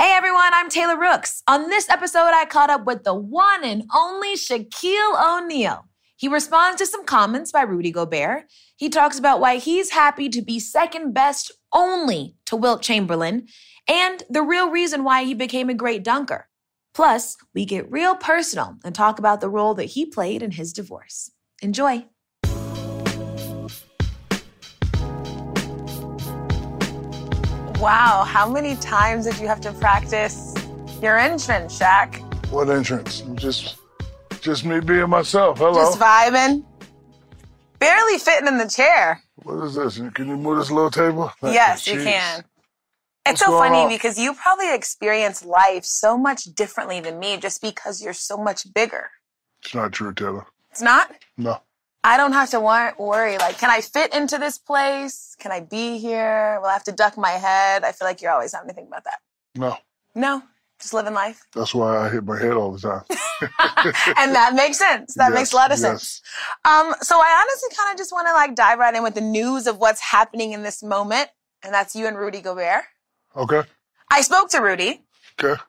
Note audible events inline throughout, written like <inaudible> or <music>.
Hey everyone, I'm Taylor Rooks. On this episode, I caught up with the one and only Shaquille O'Neal. He responds to some comments by Rudy Gobert. He talks about why he's happy to be second best only to Wilt Chamberlain and the real reason why he became a great dunker. Plus, we get real personal and talk about the role that he played in his divorce. Enjoy. Wow, how many times did you have to practice your entrance, Shaq? What entrance? Just just me being myself. Hello. Just vibing. Barely fitting in the chair. What is this? Can you move this little table? Yes, you can. It's What's so funny on? because you probably experience life so much differently than me just because you're so much bigger. It's not true, Taylor. It's not? No. I don't have to wor- worry. Like, can I fit into this place? Can I be here? Will I have to duck my head? I feel like you're always having to think about that. No. No, just living life. That's why I hit my head all the time. <laughs> and that makes sense. That makes a lot of Yes, sense. Um, so I honestly kind of just want to like dive right in with the news of what's happening in this moment, and that's you and Rudy Gobert. Okay. I spoke to Rudy. Okay.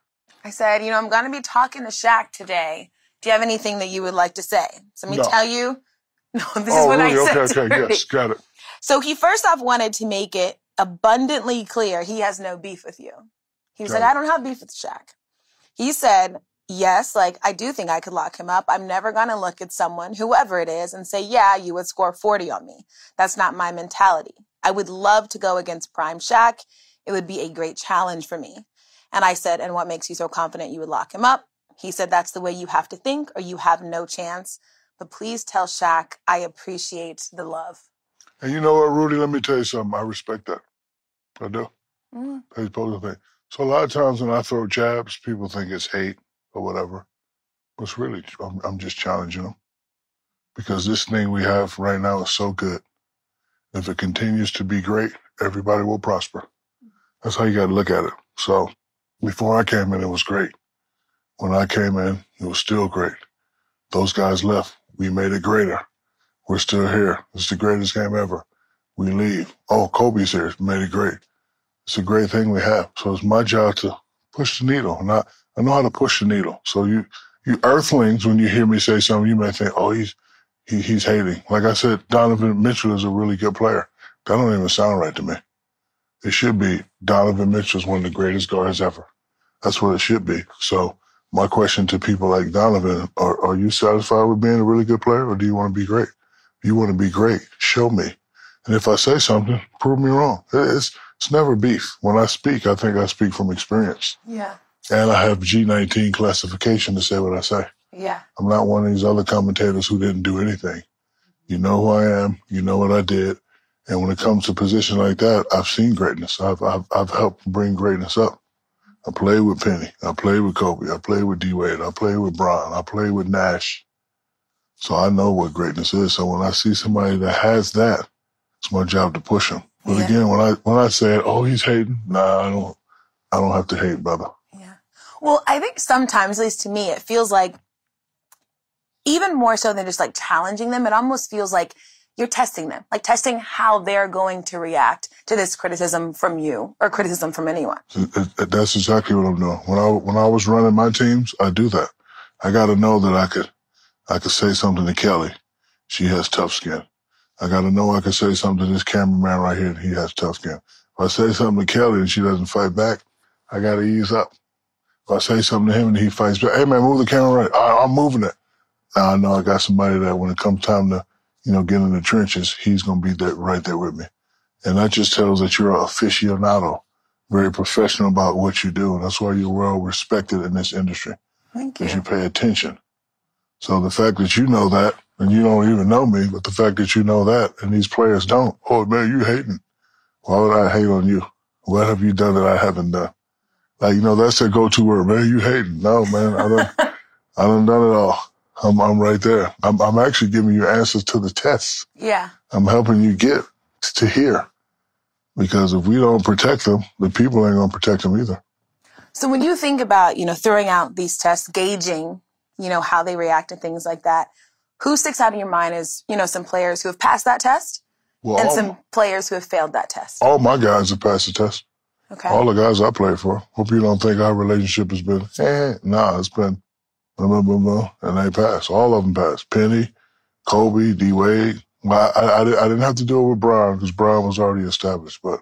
I said, you know, I'm going to be talking to Shaq today. Do you have anything that you would like to say? So let me No. tell you. <laughs> No, this is oh, what really? I said okay, to okay, yes, got it. So he first off wanted to make it abundantly clear he has no beef with you. He was Got like, it. I don't have beef with Shaq. He said, yes, like I do think I could lock him up. I'm never going to look at someone, whoever it is, and say, yeah, you would score 40 on me. That's not my mentality. I would love to go against Prime Shaq. It would be a great challenge for me. And I said, and what makes you so confident you would lock him up? He said, that's the way you have to think or you have no chance. But please tell Shaq I appreciate the love. And you know what, Rudy? Let me tell you something. I respect that. I do. Mm. That's supposed to think. So a lot of times when I throw jabs, people think it's hate or whatever. But it's really, I'm, I'm just challenging them because this thing we have right now is so good. If it continues to be great, everybody will prosper. That's how you got to look at it. So before I came in, it was great. When I came in, it was still great. Those guys left. We made it greater. We're still here. It's the greatest game ever. We leave. Oh, Kobe's here. Made it great. It's a great thing we have. So it's my job to push the needle. And I, I know how to push the needle. So you, you earthlings, when you hear me say something, you may think, oh, he's, he, he's hating. Like I said, Donovan Mitchell is a really good player. That don't even sound right to me. It should be Donovan Mitchell is one of the greatest guards ever. That's what it should be. So my question to people like Donovan, are, are you satisfied with being a really good player or do you want to be great? If you want to be great, show me. And if I say something, prove me wrong. It's, it's never beef. When I speak, I think I speak from experience. Yeah. And I have G19 classification to say what I say. Yeah. I'm not one of these other commentators who didn't do anything. You know who I am. You know what I did. And when it comes to position like that, I've seen greatness. I've, I've, I've helped bring greatness up. I played with Penny. I played with Kobe. I played with D Wade. I played with Bron. I played with Nash. So I know what greatness is. So when I see somebody that has that, it's my job to push them. But Yeah. again, when I when I say, "Oh, he's hating," nah, I don't. I don't have to hate, brother. Yeah. Well, I think sometimes, at least to me, it feels like even more so than just like challenging them, it almost feels like you're testing them, like testing how they're going to react to this criticism from you or criticism from anyone. That's exactly what I'm doing. When I when I was running my teams, I do that. I got to know that I could I could say something to Kelly. She has tough skin. I got to know I could say something to this cameraman right here. He has tough skin. If I say something to Kelly and she doesn't fight back, I got to ease up. If I say something to him and he fights back, hey man, move the camera right. I, I'm moving it. Now I know I got somebody that when it comes time to you know get in the trenches, he's gonna be there right there with me. And that just tells that you're an aficionado very professional about what you do. And that's why you're well respected in this industry Thank you. because you pay attention. So the fact that you know that and you don't even know me, but the fact that you know that and these players don't, oh man, you hating. Why would I hate on you? What have you done that I haven't done? Like, you know, that's their go-to word, man, you hating. No, man, I don't, <laughs> I done done it all. I'm, I'm right there. I'm, I'm actually giving you answers to the tests. Yeah. I'm helping you get to here. Because if we don't protect them, the people ain't gonna protect them either. So when you think about, you know, throwing out these tests, gauging, you know, how they react to things like that, who sticks out in your mind as, you know, some players who have passed that test Well, and all, some players who have failed that test? all my guys have passed the test. Okay. All the guys I play for. Hope you don't think our relationship has been, eh, nah, it's been, blah, blah, blah, blah, and they pass. All of them pass. Penny, Kobe, D Wade. Well, I, I, I didn't have to do it with Brian because Brian was already established, but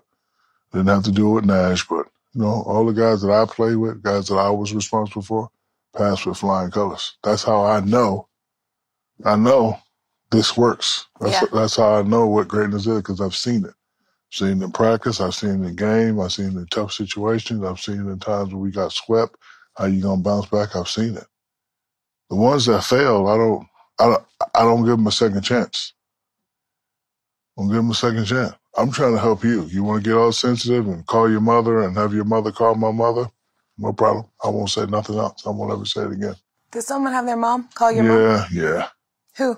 I didn't have to do it with Nash. But, you know, all the guys that I played with, guys that I was responsible for, passed with flying colors. That's how I know, I know this works. That's, Yeah. that's how I know what greatness is because I've seen it. Seen it in practice, I've seen it in game, I've seen it in tough situations, I've seen it in times when we got swept. How you gonna bounce back? I've seen it. The ones that fail, I don't, I don't, I don't give them a second chance. I don't give them a second chance. I'm trying to help you. You want to get all sensitive and call your mother and have your mother call my mother? No problem. I won't say nothing else. I won't ever say it again. Did someone have their mom call your mom? yeah, yeah. Who?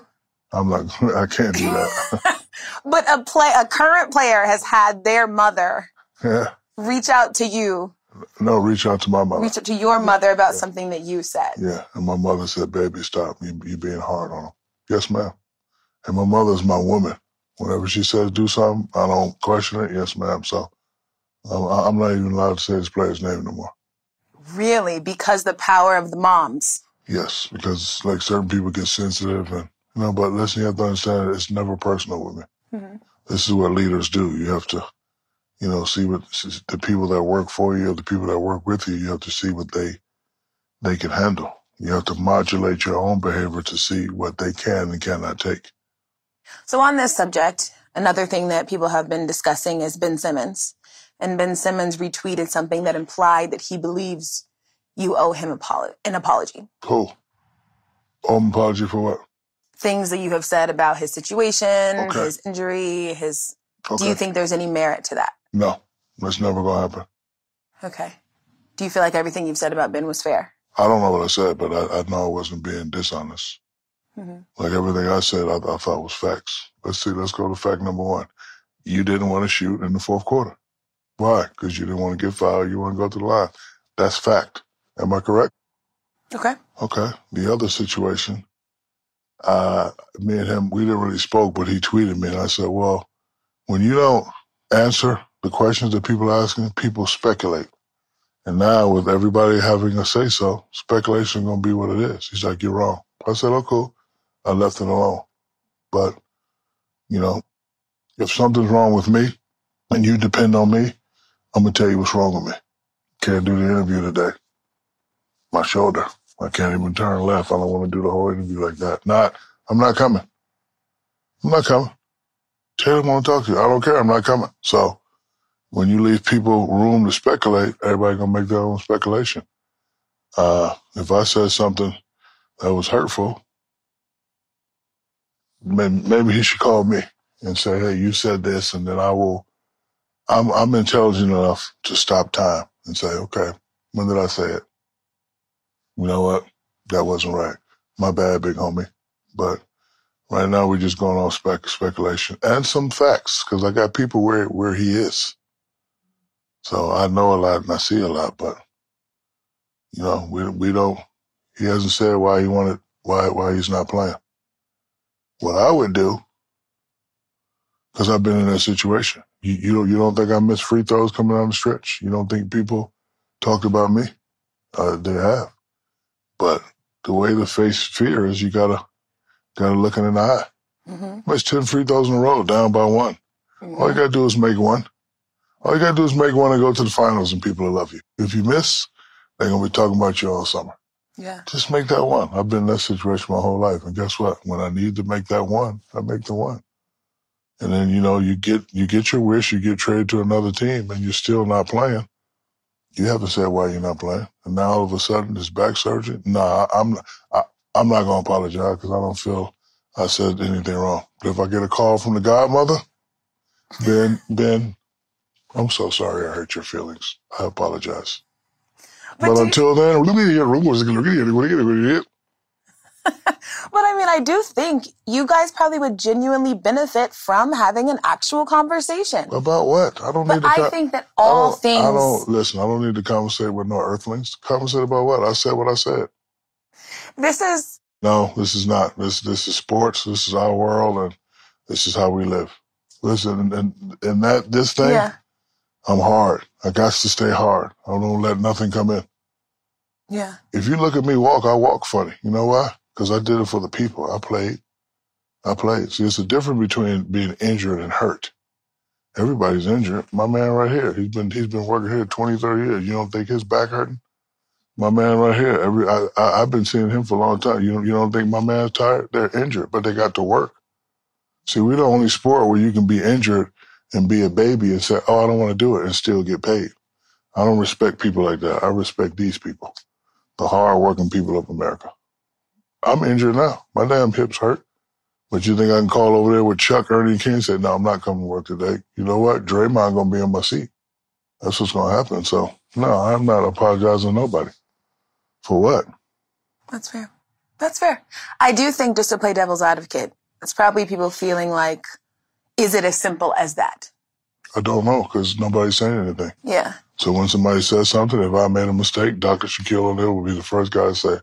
I'm like, I can't do that. <laughs> <laughs> But a play, a current player has had their mother yeah. reach out to you, No, reach out to my mother. reach out to your mother about something that you said. Yeah, and my mother said, "Baby, stop. You you being hard on him." Yes, ma'am. And my mother's my woman. Whenever she says do something, I don't question it. Yes, ma'am. So I'm, I'm not even allowed to say this player's name no more. Really, because the power of the moms. Yes, because like certain people get sensitive, and you know. But listen, you have to understand, it's never personal with me. Mhm. This is what leaders do. You have to, you know, see what the people that work for you, or the people that work with you. You have to see what they they can handle. You have to modulate your own behavior to see what they can and cannot take. So on this subject, another thing that people have been discussing is Ben Simmons. And Ben Simmons retweeted something that implied that he believes you owe him an apology. Cool. Home apology for what? Things that you have said about his situation, Okay. his injury, his. Okay. Do you think there's any merit to that? No, that's never gonna happen. Okay. Do you feel like everything you've said about Ben was fair? I don't know what I said, but I, I know I wasn't being dishonest. Mhm. Like everything I said, I, I thought was facts. Let's see. Let's go to fact number one. You didn't want to shoot in the fourth quarter. Why? Because you didn't want to get fouled. You want to go to the line. That's fact. Am I correct? Okay. Okay. The other situation, uh, me and him, we didn't really spoke, but he tweeted me, and I said, "Well, when you don't answer the questions that people are asking, people speculate." And now, with everybody having a say so, speculation gonna be what it is. He's like, "You're wrong." I said, "Oh, cool." I left it alone. But you know, if something's wrong with me, and you depend on me, I'm gonna tell you what's wrong with me. Can't do the interview today. My shoulder. I can't even turn left. I don't want to do the whole interview like that. Not, I'm not coming. I'm not coming. Taylor want to talk to you. I don't care. I'm not coming. So when you leave people room to speculate, everybody gonna make their own speculation. Uh, if I said something that was hurtful, maybe, he should call me and say, "Hey, you said this," and then I will. I'm I'm intelligent enough to stop time and say, "Okay, when did I say it? You know what? That wasn't right. My bad, big homie." But right now we're just going off spec speculation and some facts because I got people where where he is. So I know a lot and I see a lot, but you know we we don't. He hasn't said why he wanted why why he's not playing. What I would do, because I've been in that situation. You you don't you don't think I miss free throws coming down the stretch? You don't think people talked about me? Uh, they have, but the way to face fear is you gotta gotta look in the eye. Mm-hmm. Missed ten free throws in a row, down by one. All you gotta do is make one. All you gotta do is make one and go to the finals, and people will love you. If you miss, they're gonna be talking about you all summer. Yeah. Just make that one. I've been in that situation my whole life, and guess what? When I need to make that one, I make the one. And then you know you get you get your wish, you get traded to another team, and you're still not playing. You haven't said why you're not playing, and now all of a sudden it's back surgery. Nah, I'm I, I'm not gonna apologize because I don't feel I said anything wrong. But if I get a call from the godmother, then then I'm so sorry I hurt your feelings. I apologize. But, But, do you- until then, <laughs> but I mean, I do think you guys probably would genuinely benefit from having an actual conversation. About what? I don't need But to. I think that I all don't- things. I don't listen. I don't need to conversate with no earthlings. Conversate about what? I said what I said. This is No, this is not. This this is sports. This is our world, and this is how we live. Listen, and and, and that this thing, yeah. I'm hard. I got to stay hard. I don't let nothing come in. Yeah. If you look at me walk, I walk funny. You know why? Because I did it for the people. I played. I played. See, it's a difference between being injured and hurt. Everybody's injured. My man right here, he's been he's been working here 20, 30 years. You don't think his back hurting? My man right here, every I, I have been seeing him for a long time. You don't you don't think my man's tired? They're injured, but they got to work. See, we're the only sport where you can be injured and be a baby and say, "Oh, I don't want to do it," and still get paid. I don't respect people like that. I respect these people, the hard-working people of America. I'm injured now. My damn hips hurt. But you think I can call over there with Chuck, Ernie, Kenny and say, no, I'm not coming to work today. You know what? Draymond going to be in my seat. That's what's going to happen. So, no, I'm not apologizing to nobody. For what? That's fair. That's fair. I do think just to play devil's advocate, it's probably people feeling like, is it as simple as that? I don't know because nobody's saying anything. Yeah. So when somebody says something, if I made a mistake, Dr. Shaquille O'Neal would be the first guy to say,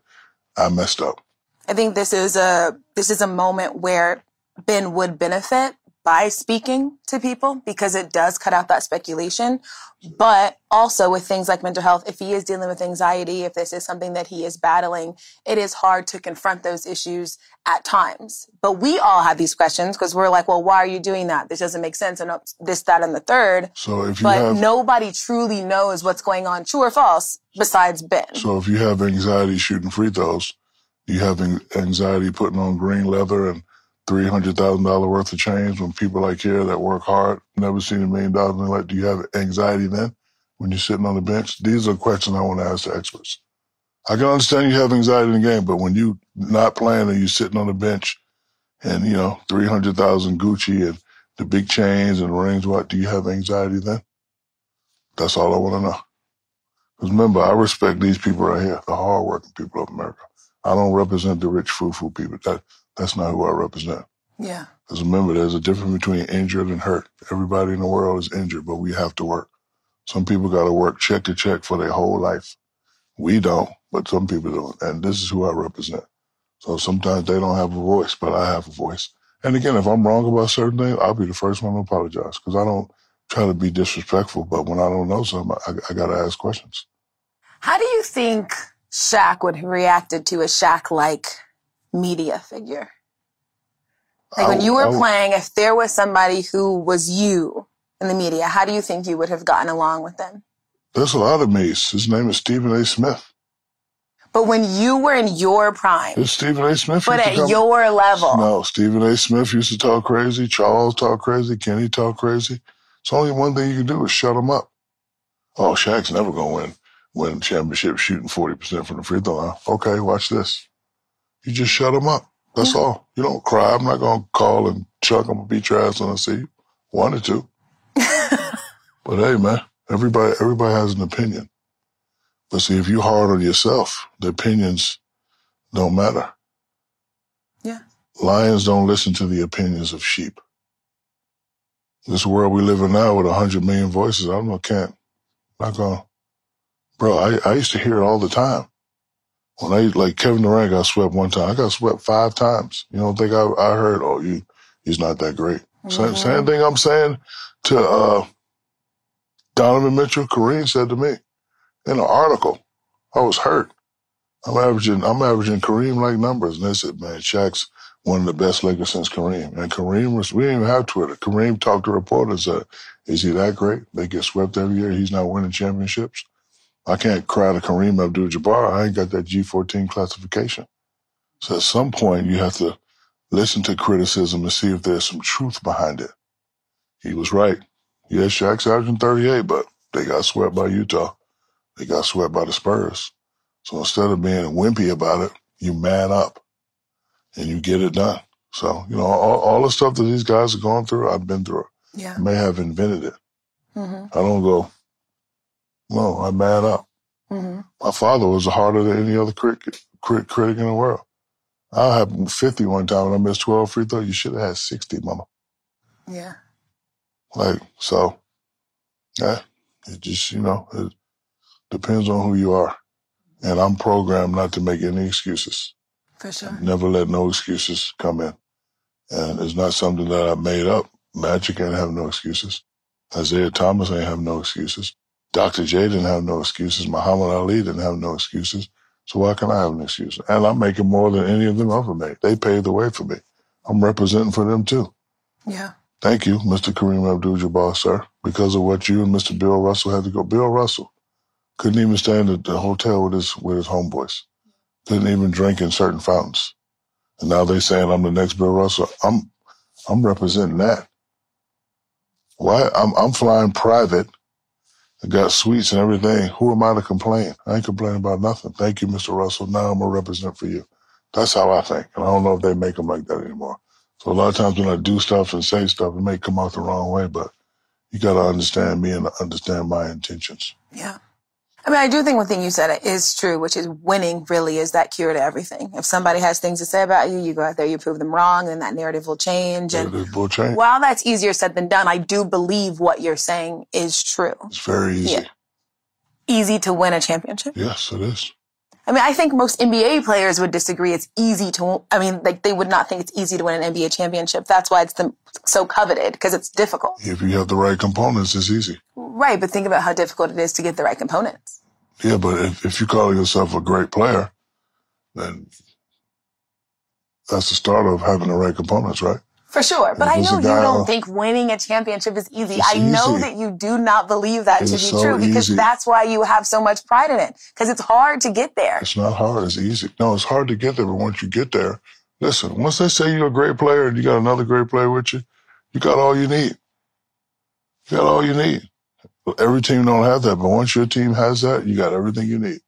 I messed up. I think this is a this is a moment where Ben would benefit by speaking to people because it does cut out that speculation. But also with things like mental health, if he is dealing with anxiety, if this is something that he is battling, it is hard to confront those issues at times. But we all have these questions because we're like, well, why are you doing that? This doesn't make sense. And oh, this, that, and the third. So if you but have, nobody truly knows what's going on, true or false, besides Ben. so if you have anxiety shooting free throws, you have anxiety putting on green leather and three hundred thousand dollar worth of chains when people like here that work hard, never seen a million dollars in life. Do you have anxiety then when you're sitting on the bench? These are questions I want to ask the experts. I can understand you have anxiety in the game, but when you not playing and you're sitting on the bench and you know three hundred thousand Gucci and the big chains and rings, what do you have anxiety then? That's all I want to know. Because remember, I respect these people right here, the hardworking people of America. I don't represent the rich foo-foo people. That that's not who I represent. Yeah. Because remember, there's a difference between injured and hurt. Everybody in the world is injured, but we have to work. Some people got to work check to check for their whole life. We don't, but some people don't. And this is who I represent. So sometimes they don't have a voice, but I have a voice. And again, if I'm wrong about certain things, I'll be the first one to apologize because I don't try to be disrespectful. But when I don't know something, I, I got to ask questions. How do you think Shaq would have reacted to a Shaq like media figure? Like when oh, you were I- playing, if there was somebody who was you in the media, how do you think you would have gotten along with them? There's a lot of me's. His name is Stephen A. Smith. But when you were in your prime, It's Stephen A. Smith. but at come- your level, No, Stephen A. Smith used to talk crazy. Charles talk crazy. Kenny talk crazy. It's only one thing you can do is shut them up. Oh, Shaq's never gonna win win championship shooting forty percent from the free throw line. Okay, watch this. You just shut them up. That's all. You don't cry. I'm not gonna call and chuck them and beat your ass when I see you. Wanted to. <laughs> but hey, man, everybody everybody has an opinion. But see, if you hard on yourself, the opinions don't matter. Yeah. Lions don't listen to the opinions of sheep. This world we live in now with a hundred million voices, I'm not know, can't not gonna bro, I, I used to hear it all the time. When I like Kevin Durant got swept one time, I got swept five times. You don't think I, I heard, oh, you he's not that great. Same, Mhm. same thing I'm saying to uh, Donovan Mitchell, Kareem said to me in an article. I was hurt. I'm averaging I'm averaging Kareem like numbers. And they said, man, Shaq's one of the best Lakers since Kareem. And Kareem was we didn't even have Twitter. Kareem talked to reporters and said, Is he that great? They get swept every year. He's not winning championships. I can't cry to Kareem Abdul Jabbar. I ain't got that G fourteen classification. So at some point you have to listen to criticism and see if there's some truth behind it. He was right. Yes, Shaq's averaging 38, but they got swept by Utah. They got swept by the Spurs. So instead of being wimpy about it, you man up and you get it done. So, you know, all, all the stuff that these guys are going through, I've been through it. yeah. I may have invented it. hmm I don't go, no, I man up. hmm My father was harder than any other critic, crit, critic in the world. I had 50 one time and I missed 12 free throws. You should have had 60, mama. Yeah. Like, so, yeah, it just, you know, it depends on who you are. And I'm programmed not to make any excuses. For sure. Never let no excuses come in. And it's not something that I made up. Magic ain't have no excuses. Isaiah Thomas ain't have no excuses. Dr. J didn't have no excuses. Muhammad Ali didn't have no excuses. So why can I have an excuse? And I'm making more than any of them ever made. They paved the way for me. I'm representing for them too. Yeah. Thank you, Mr. Kareem Abdul-Jabbar, sir. Because of what you and Mr. Bill Russell had to go. Bill Russell couldn't even stay in the, the hotel with his with his homeboys. Couldn't even drink in certain fountains. And now they saying I'm the next Bill Russell. I'm I'm representing that. Why? I'm I'm flying private. I got suites and everything. Who am I to complain? I ain't complaining about nothing. Thank you, Mr. Russell. Now I'm gonna represent for you. That's how I think. And I don't know if they make them like that anymore. So a lot of times when I do stuff and say stuff, it may come out the wrong way, but you got to understand me and understand my intentions. Yeah. I mean, I do think one thing you said is true, which is winning really is that cure to everything. If somebody has things to say about you, you go out there, you prove them wrong, and that narrative will change. And Narrative will change. while that's easier said than done, I do believe what you're saying is true. It's very easy. Yeah. Easy to win a championship. Yes, it is. I mean, I think most NBA players would disagree. It's easy to, I mean, like they would not think it's easy to win an NBA championship. That's why it's the, so coveted because it's difficult. If you have the right components, it's easy. Right. But think about how difficult it is to get the right components. Yeah, but if, if you call yourself a great player, then that's the start of having the right components, right? For sure. But I know you don't think winning a championship is easy. I know easy. that you do not believe that to be so true because easy. that's why you have so much pride in it because it's hard to get there. It's not hard. It's easy. No, it's hard to get there, but once you get there, listen, once they say you're a great player and you got another great player with you, you got all you need. You got all you need. Every team don't have that, but once your team has that, you got everything you need.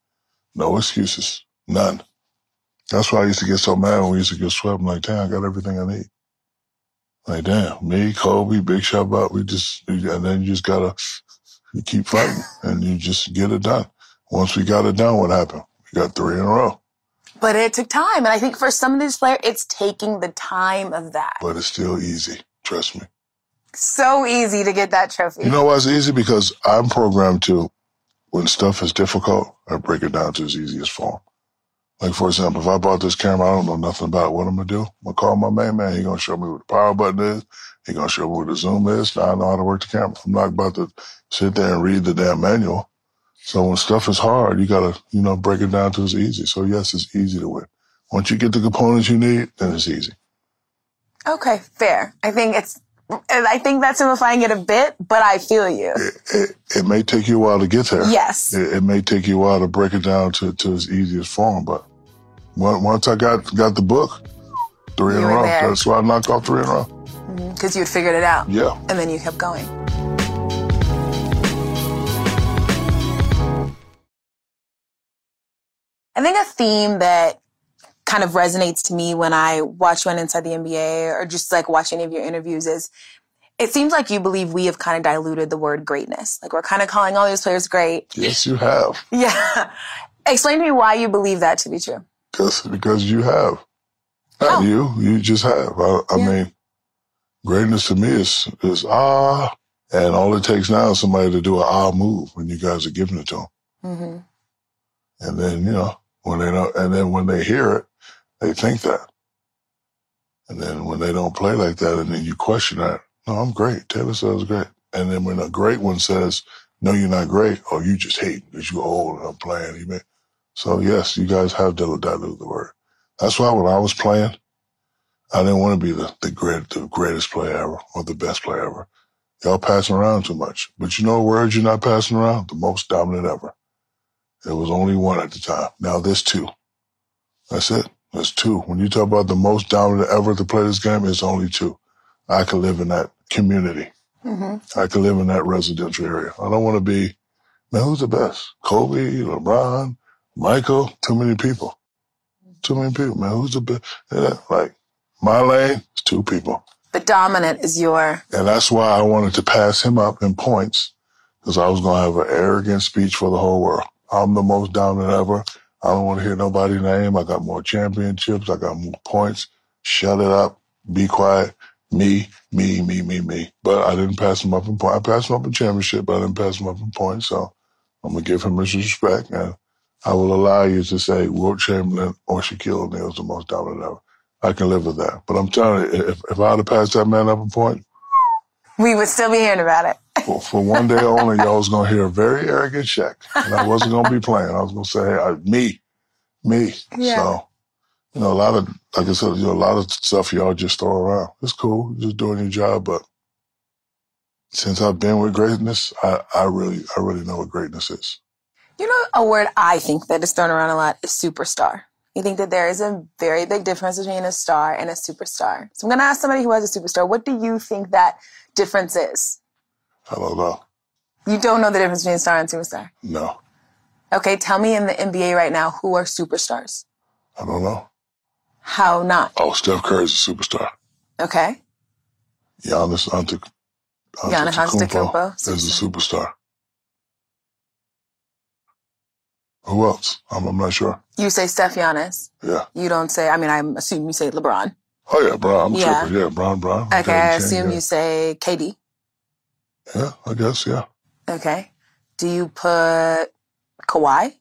No excuses. None. That's why I used to get so mad when we used to get swept. I'm like, damn, I got everything I need. Like, damn, me, Kobe, Big Shot, Bob, we just, and then you just gotta, you keep fighting and you just get it done. Once we got it done, what happened? We got three in a row. But it took time. And I think for some of these players, it's taking the time of that. but it's still easy. Trust me. So easy to get that trophy. You know why it's easy? Because I'm programmed to, when stuff is difficult, I break it down to its easiest form. Like, for example, if I bought this camera, I don't know nothing about it. what I'm going to do. I'm going to call my main man. He going to show me what the power button is. He going to show me what the zoom is. Now I know how to work the camera. I'm not about to sit there and read the damn manual. So when stuff is hard, you got to, you know, break it down to it's easy. So yes, it's easy to win. Once you get the components you need, then it's easy. Okay, fair. I think it's, and I think that's simplifying it a bit, but I feel you. It, it, it may take you a while to get there. Yes. it, it may take you a while to break it down to, to its easiest form, but once I got got the book, three in a row. there. That's why I knocked off three in a row. Mm-hmm. Because you had figured it out. Yeah. And then you kept going. I think a theme that kind of resonates to me when I watch One Inside the NBA or just like watch any of your interviews is it seems like you believe we have kind of diluted the word greatness. Like we're kind of calling all these players great. Yes, you have. <laughs> Yeah. Explain to me why you believe that to be true. Because because you have. Not How? you. You just have. I, I Yeah. mean, greatness to me is is ah, and all it takes now is somebody to do an ah move when you guys are giving it to them, Mm-hmm. and then you know when they don't, and then when they hear it, they think that, and then when they don't play like that, and then you question that. No, I'm great. Taylor says I was great, and then when a great one says, "No, you're not great," or you just hate because you're old and I'm playing. You may, so yes, you guys have dil- diluted the word. That's why when I was playing, I didn't want to be the, the great, the greatest player ever or the best player ever. Y'all passing around too much. But you know a word you're not passing around? The most dominant ever. There was only one at the time. Now there's two. That's it. There's two. When you talk about the most dominant ever to play this game, it's only two. I could live in that community. hmm I could live in that residential area. I don't want to be, man, who's the best? Kobe, LeBron, Michael, too many people. Too many people, man. Who's the best? Yeah, like, my lane is two people. The dominant is your, And that's why I wanted to pass him up in points because I was going to have an arrogant speech for the whole world. I'm the most dominant ever. I don't want to hear nobody's name. I got more championships. I got more points. Shut it up. Be quiet. Me, me, me, me, me. But I didn't pass him up in points. I passed him up in championship, but I didn't pass him up in points. So I'm going to give him his respect. And I will allow you to say Wilt Chamberlain or Shaquille O'Neal is the most dominant ever. I can live with that. But I'm telling you, if, if I had to pass that man up in points, we would still be hearing about it. For, for one day only, y'all was gonna hear a very arrogant Shaq, and I wasn't gonna be playing. I was gonna say, hey, I, me, me. Yeah. So, you know, a lot of, like I said, you know, a lot of stuff y'all just throw around. It's cool, just doing your job, but since I've been with greatness, I, I really, I really know what greatness is. You know, a word I think that is thrown around a lot is superstar. You think that there is a very big difference between a star and a superstar. So I'm going to ask somebody who has a superstar, what do you think that difference is? I don't know. You don't know the difference between star and superstar. No, Okay, tell me in the NBA right now who are superstars. I don't know. How not? Oh, Steph Curry's a superstar. Okay. Giannis Antetokounmpo Giannis Antetokounmpo, is a superstar. Who else? I'm, I'm not sure. You say Steph Giannis. Yeah. You don't say, I mean, I assume you say LeBron. Oh yeah, Bron. I'm Yeah. tripping. Yeah, Bron, Bron. Okay, I assume yeah. you say KD. Yeah, I guess. Yeah. Okay. Do you put Kawhi?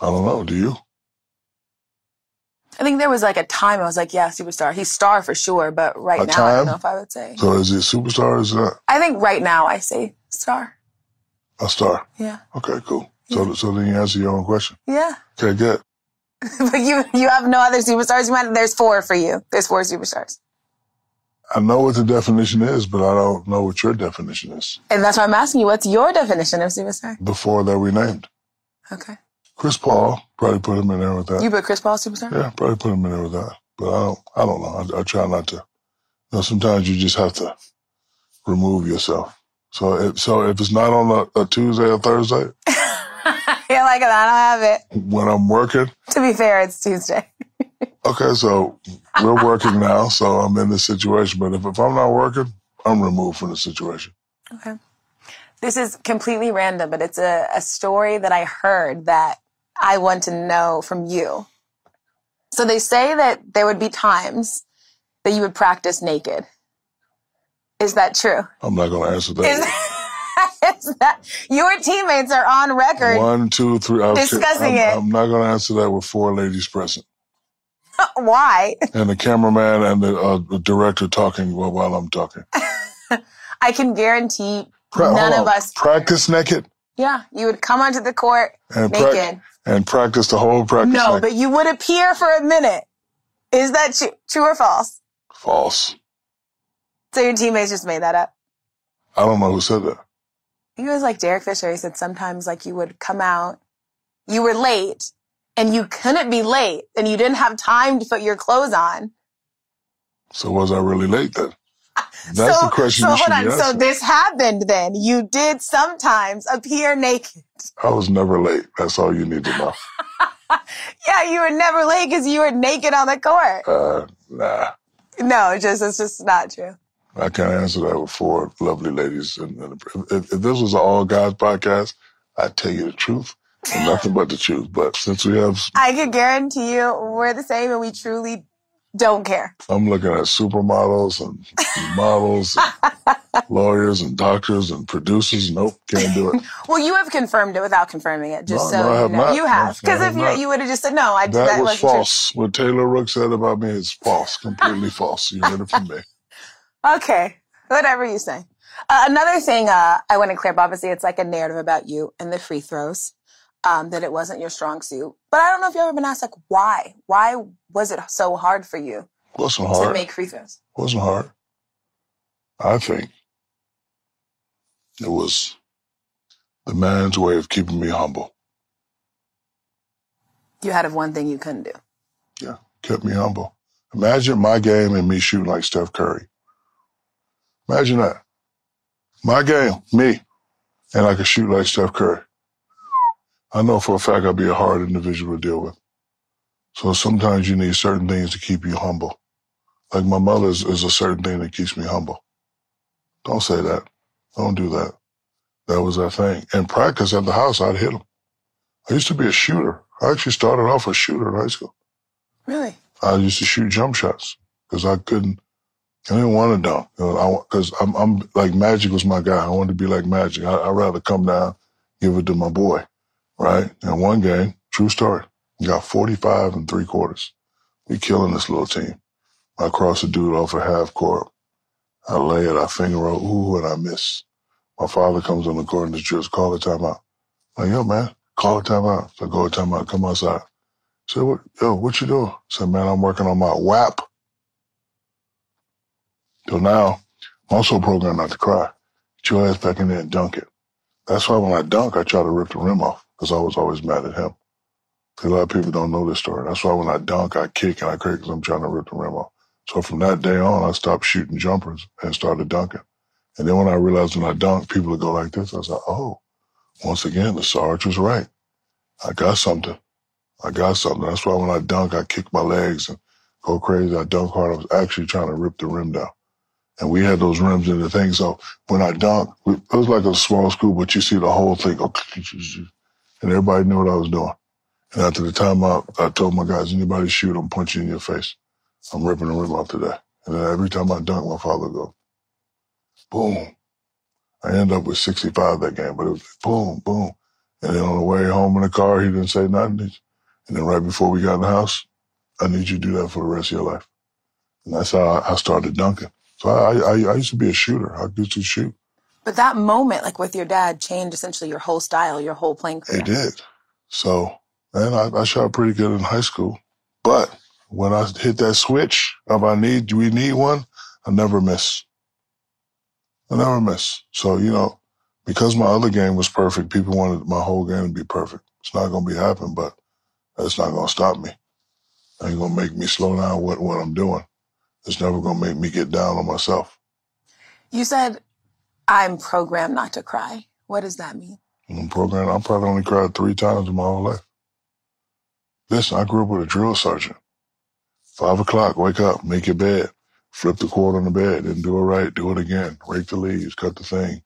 I don't know. Do you? I think there was like a time I was like, yeah, superstar. He's star for sure, but right A now I don't know if I would say. So is he a superstar? Or is that I think right now I say star. a star? Yeah. Okay, cool. So, so then you answer your own question. Yeah. Okay, good. <laughs> but you you have no other superstars. You might there's four for you. There's four superstars. I know what the definition is, but I don't know what your definition is. And that's why I'm asking you, what's your definition of superstar? Before that, we named Okay. Chris Paul. Probably put him in there with that. You put Chris Paul superstar? Yeah, probably put him in there with that. But I don't. I don't know. I, I try not to. You know, sometimes you just have to remove yourself. So, if, so if it's not on a, a Tuesday or Thursday <laughs> You're like, I don't have it. when I'm working, To be fair, it's Tuesday. <laughs> okay. So we're working now, so I'm in this situation. But if, if I'm not working, I'm removed from the situation. Okay. This is completely random, but it's a, a story that I heard that I want to know from you. So they say that there would be times that you would practice naked. Is that true? I'm not going to answer Is, that. <laughs> is that your teammates are on record? One, two, three. I'll- Discussing I'm, it. I'm not going to answer that with four ladies present <laughs> Why? and the cameraman and the, uh, the director talking while, I'm talking. <laughs> I can guarantee Pra- none of us. practice naked Yeah, you would come onto the court and naked. and practice the whole practice. No, naked. but you would appear for a minute. Is that true, true or false? false. So your teammates just made that up. I don't know who said that. It was like Derek Fisher. He said sometimes like you would come out, you were late, and you couldn't be late, and you didn't have time to put your clothes on. So was I really late then? <laughs> That's so, the question So you should hold on. So this happened then. You did sometimes appear naked. I was never late. That's all you need to know. <laughs> Yeah, you were never late because you were naked on the court. Uh, nah, No, it's just it's just not true. I can't answer that with four lovely ladies. And, and if, if this was an all guys podcast, I'd tell you the truth nothing but the truth. But since we have, I can guarantee you we're the same and we truly don't care. I'm looking at supermodels and models, and <laughs> lawyers and doctors and producers. Nope, can't do it. <laughs> Well, you have confirmed it without confirming it, just No, so no, I you have know. not. You have. Because have if you, you would have just said, no, I did That that was wasn't true. false. What Taylor Rook said about me is false, completely false. You heard it from me. <laughs> Okay, whatever you say. Uh, another thing uh, I want to clear up, obviously, it's like a narrative about you and the free throws, um, that it wasn't your strong suit. But I don't know if you've ever been asked, like, why? Why was it so hard for you Wasn't to hard. make free throws? Wasn't hard. I think it was the man's way of keeping me humble. You had of one thing you couldn't do. Yeah, kept me humble. Imagine my game and me shooting like Steph Curry. Imagine that. My game, me, and I could shoot like Steph Curry. I know for a fact I'd be a hard individual to deal with. So sometimes you need certain things to keep you humble. Like my mother is, is a certain thing that keeps me humble. Don't say that. Don't do that. That was that thing. In practice at the house, I'd hit them. I used to be a shooter. I actually started off a shooter in high school. Really? I used to shoot jump shots because I couldn't. I didn't want to dunk. You know, because I'm, I'm like Magic was my guy. I wanted to be like Magic. I, I'd rather come down, give it to my boy, right? And one game, true story, got 45 and three quarters. We killing this little team. I cross a dude off a half court. I lay it, I finger roll, ooh, and I miss. My father comes on the court and just call a timeout. I'm like, yo, man, call a timeout. So I go a timeout, come outside. Say, what, yo, what you doing? I said, man, I'm working on my WAP. So now, I'm also programmed not to cry. Get your ass back in there and dunk it. That's why when I dunk, I try to rip the rim off because I was always mad at him. A lot of people don't know this story. That's why when I dunk, I kick and I crack because I'm trying to rip the rim off. So from that day on, I stopped shooting jumpers and started dunking. And then when I realized when I dunk, people would go like this, I was like, oh, once again, the Sarge was right. I got something. I got something. That's why when I dunk, I kick my legs and go crazy. I dunk hard. I was actually trying to rip the rim down. And we had those rims in the thing. So when I dunk, it was like a small school, but you see the whole thing go, and everybody knew what I was doing. And after the timeout, I told my guys, anybody shoot, I'm punching in your face. I'm ripping the rim off today. And then every time I dunk, my father go, boom. I end up with 65 that game, but it was like boom, boom. And then on the way home in the car, he didn't say nothing. And then right before we got in the house, I need you to do that for the rest of your life. And that's how I started dunking. So I, I, I used to be a shooter. I used to shoot. But that moment, like with your dad, changed essentially your whole style, your whole playing career. It did. So, and I, I shot pretty good in high school. But when I hit that switch of I need, do we need one? I never miss. I never miss. So, you know, because my other game was perfect, people wanted my whole game to be perfect. It's not going to be happening, but that's not going to stop me. It ain't going to make me slow down what, what I'm doing. It's never going to make me get down on myself. You said, I'm programmed not to cry. What does that mean? I'm programmed. I probably only cried three times in my whole life. Listen, I grew up with a drill sergeant. Five o'clock, wake up, make your bed, flip the cord on the bed, didn't do it right, do it again, rake the leaves, cut the thing.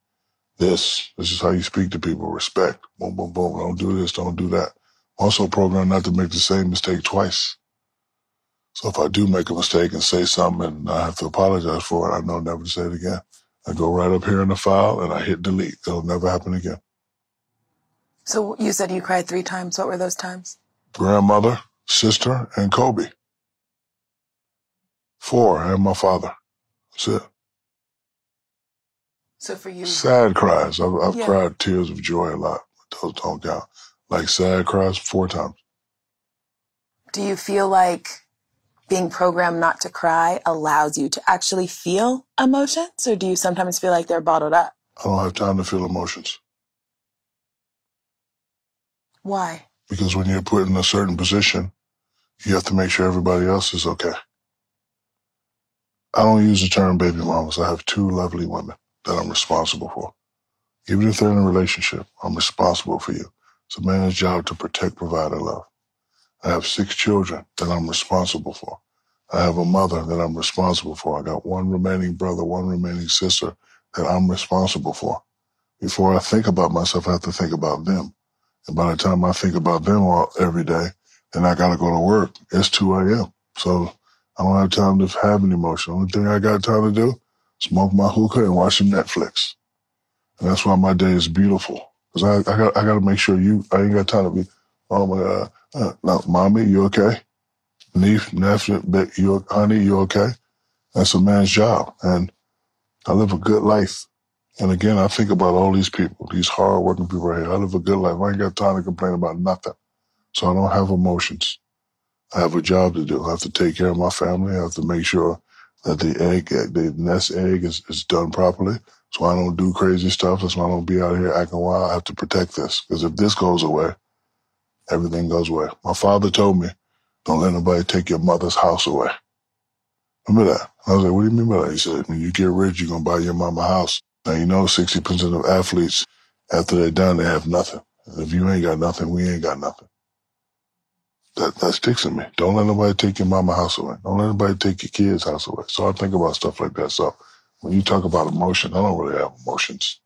This, this is how you speak to people. Respect. Boom, boom, boom. Don't do this, don't do that. Also programmed not to make the same mistake twice. So if I do make a mistake and say something and I have to apologize for it, I know never to say it again. I go right up here in the file and I hit delete. It'll never happen again. So you said you cried three times. What were those times? Grandmother, sister, and Kobe. Four, and my father. That's it. So for you, Sad cries. I've, I've Yeah. cried tears of joy a lot. but Those don't count. Like sad cries four times. do you feel like being programmed not to cry allows you to actually feel emotions, or do you sometimes feel like they're bottled up? I don't have time to feel emotions Why? because when you're put in a certain position, you have to make sure everybody else is okay. I don't use the term baby mamas. I have two lovely women that I'm responsible for. Even if they're in a relationship, I'm responsible for you. It's a man's job to protect, provide, and love. I have six children that I'm responsible for. I have a mother that I'm responsible for. I got one remaining brother, one remaining sister that I'm responsible for. Before I think about myself, I have to think about them. And by the time I think about them all every day, then I gotta go to work. It's 2 a.m. So I don't have time to have an emotion. Only thing I got time to do, smoke my hookah and watch some Netflix. And that's why my day is beautiful. Cause I, I got, I gotta make sure you, I ain't got time to be, oh my God, uh, no, mommy, you okay? Neef, nephew, you, honey, you okay? That's a man's job. And I live a good life. And again, I think about all these people, these hardworking people right here. I live a good life. I ain't got time to complain about nothing. So I don't have emotions. I have a job to do. I have to take care of my family. I have to make sure that the egg, the nest egg is, is done properly. So I don't do crazy stuff. That's why I don't be out here acting wild. I have to protect this. Because if this goes away, everything goes away. My father told me, don't let nobody take your mother's house away. Remember that? I was like, what do you mean by that? He said, when you get rich, you're going to buy your mama a house. Now, you know, 60% of athletes, after they're done, they have nothing. If you ain't got nothing, we ain't got nothing. That, that sticks in me. Don't let nobody take your mama house away. Don't let nobody take your kids' house away. So I think about stuff like that. So when you talk about emotion, I don't really have emotions.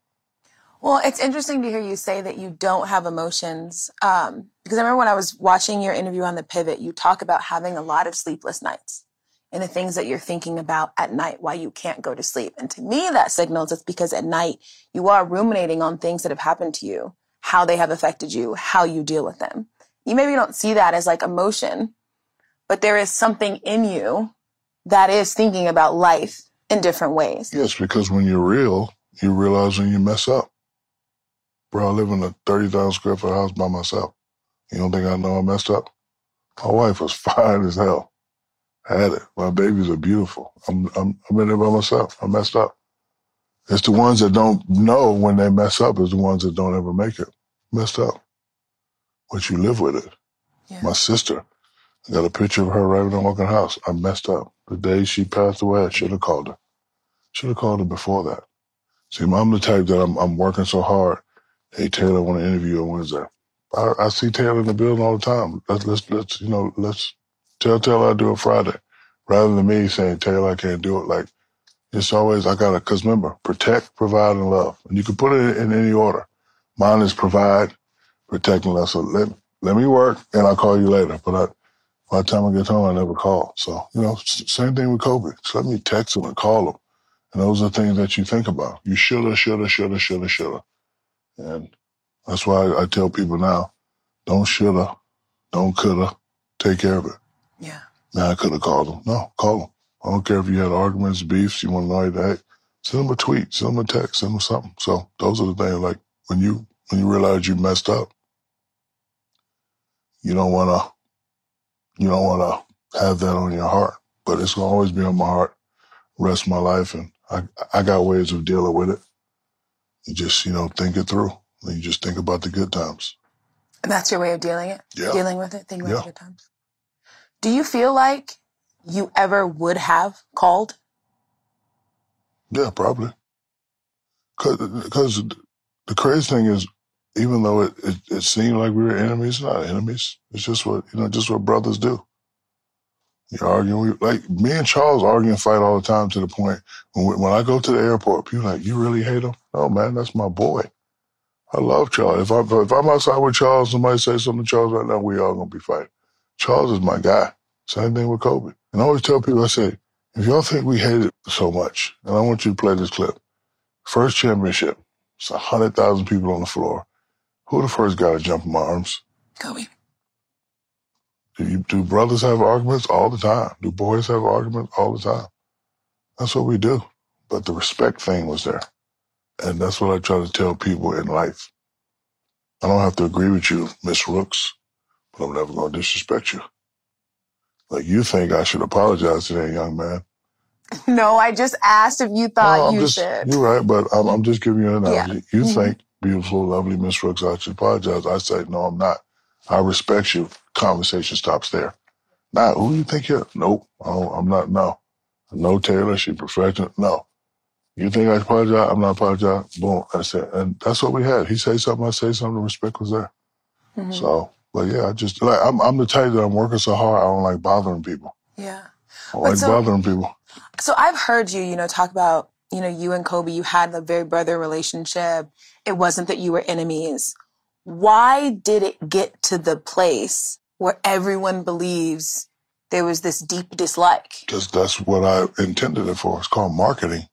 Well, it's interesting to hear you say that you don't have emotions. Um, because I remember when I was watching your interview on the pivot, you talk about having a lot of sleepless nights and the things that you're thinking about at night why you can't go to sleep. And to me, that signals it's because at night you are ruminating on things that have happened to you, how they have affected you, how you deal with them. You maybe don't see that as like emotion, but there is something in you that is thinking about life in different ways. Yes, because when you're real, you realize when you mess up. Bro, I live in a 30,000 square foot house by myself. You don't think I know I messed up? My wife was <laughs> fine as hell. I had it. My babies are beautiful. I'm, I'm, I'm in there by myself. I messed up. It's the ones that don't know when they mess up is the ones that don't ever make it. Messed up. But you live with it. Yeah. My sister, I got a picture of her right in the walking house. I messed up. The day she passed away, I should have called her. Should have called her before that. See, I'm the type that I'm, I'm working so hard. Hey, Taylor, I want to interview you on Wednesday. I, I see Taylor in the building all the time. Let's, let's, let's, you know, let's tell Taylor I do it Friday. Rather than me saying, Taylor, I can't do it. Like, it's always, I gotta, cause remember, protect, provide, and love. And you can put it in any order. Mine is provide, protect, and love. So let, let me work and I'll call you later. But I, by the time I get home, I never call. So, you know, same thing with. Just let me text him and call him. And those are things that you think about. You shoulda, shoulda, shoulda, shoulda, shoulda. And that's why I, I tell people now, don't shoulda, don't coulda, take care of it. Yeah. Man, I could have called him. No, call him. I don't care if you had arguments, beefs, you want to know that. Send them a tweet, send them a text, send them something. So those are the things like when you when you realize you messed up, you don't wanna you don't wanna have that on your heart. But it's gonna always be on my heart, rest of my life and I I got ways of dealing with it. You just, you know, think it through. And you just think about the good times. And that's your way of dealing it? Yeah. Dealing with it, thinking about Yeah. the good times. Do you feel like you ever would have called? Yeah, probably. Because the crazy thing is, even though it, it, it seemed like we were enemies, not enemies. It's just what you know, just what brothers do. You argue, we, like me and Charles argue and fight all the time to the point when when I go to the airport, people like, "You really hate him?" No, man, that's my boy. I love Charles. If I if I'm outside with Charles, somebody say something to Charles right now, we all gonna be fighting. Charles is my guy. Same thing with Kobe. And I always tell people, I say, if y'all think we hate it so much, and I want you to play this clip. First championship, it's a hundred thousand people on the floor. Who the first guy to jump in my arms? Kobe. Do, do brothers have arguments all the time? Do boys have arguments all the time? That's what we do. But the respect thing was there. And that's what I try to tell people in life. I don't have to agree with you, Miss Rooks, but I'm never going to disrespect you. Like you think I should apologize to that young man. <laughs> No, I just asked if you thought No, you just, should. You're right, but I'm, I'm just giving you an Yeah. analogy. You Mhm. think, beautiful, lovely Miss Rooks, I should apologize. I say, no, I'm not. I respect you. Conversation stops there. Now, who you think you're? Nope, Oh, I'm not. No, no Taylor. She perfected. No, you think I apologize? I'm not apologizing. Boom, that's it. And that's what we had. He say something, I say something. The respect was there. Mhm. So, but yeah, I just like I'm. I'm the type that I'm working so hard. I don't like bothering people. Yeah. I don't like so- bothering people. So I've heard you, you know, talk about, you know, you and Kobe, you had a very brother relationship. It wasn't that you were enemies. Why did it get to the place where everyone believes there was this deep dislike? because that's what I intended it for. It's called marketing.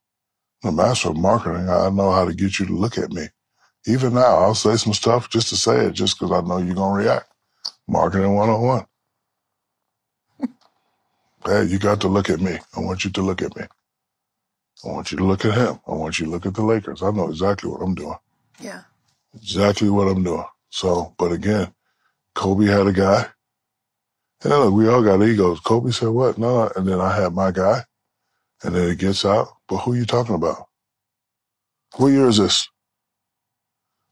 I'm the master of marketing. I know how to get you to look at me. Even now, I'll say some stuff just to say it, just because I know you're gonna react. Marketing 101. hey, you got to look at me. I want you to look at me. I want you to look at him. I want you to look at the Lakers. I know exactly what I'm doing. Yeah. Exactly what I'm doing. So, but again, Kobe had a guy. And then look, we all got egos. Kobe said what? No, and then I had my guy. And then it gets out. But who are you talking about? What year is this?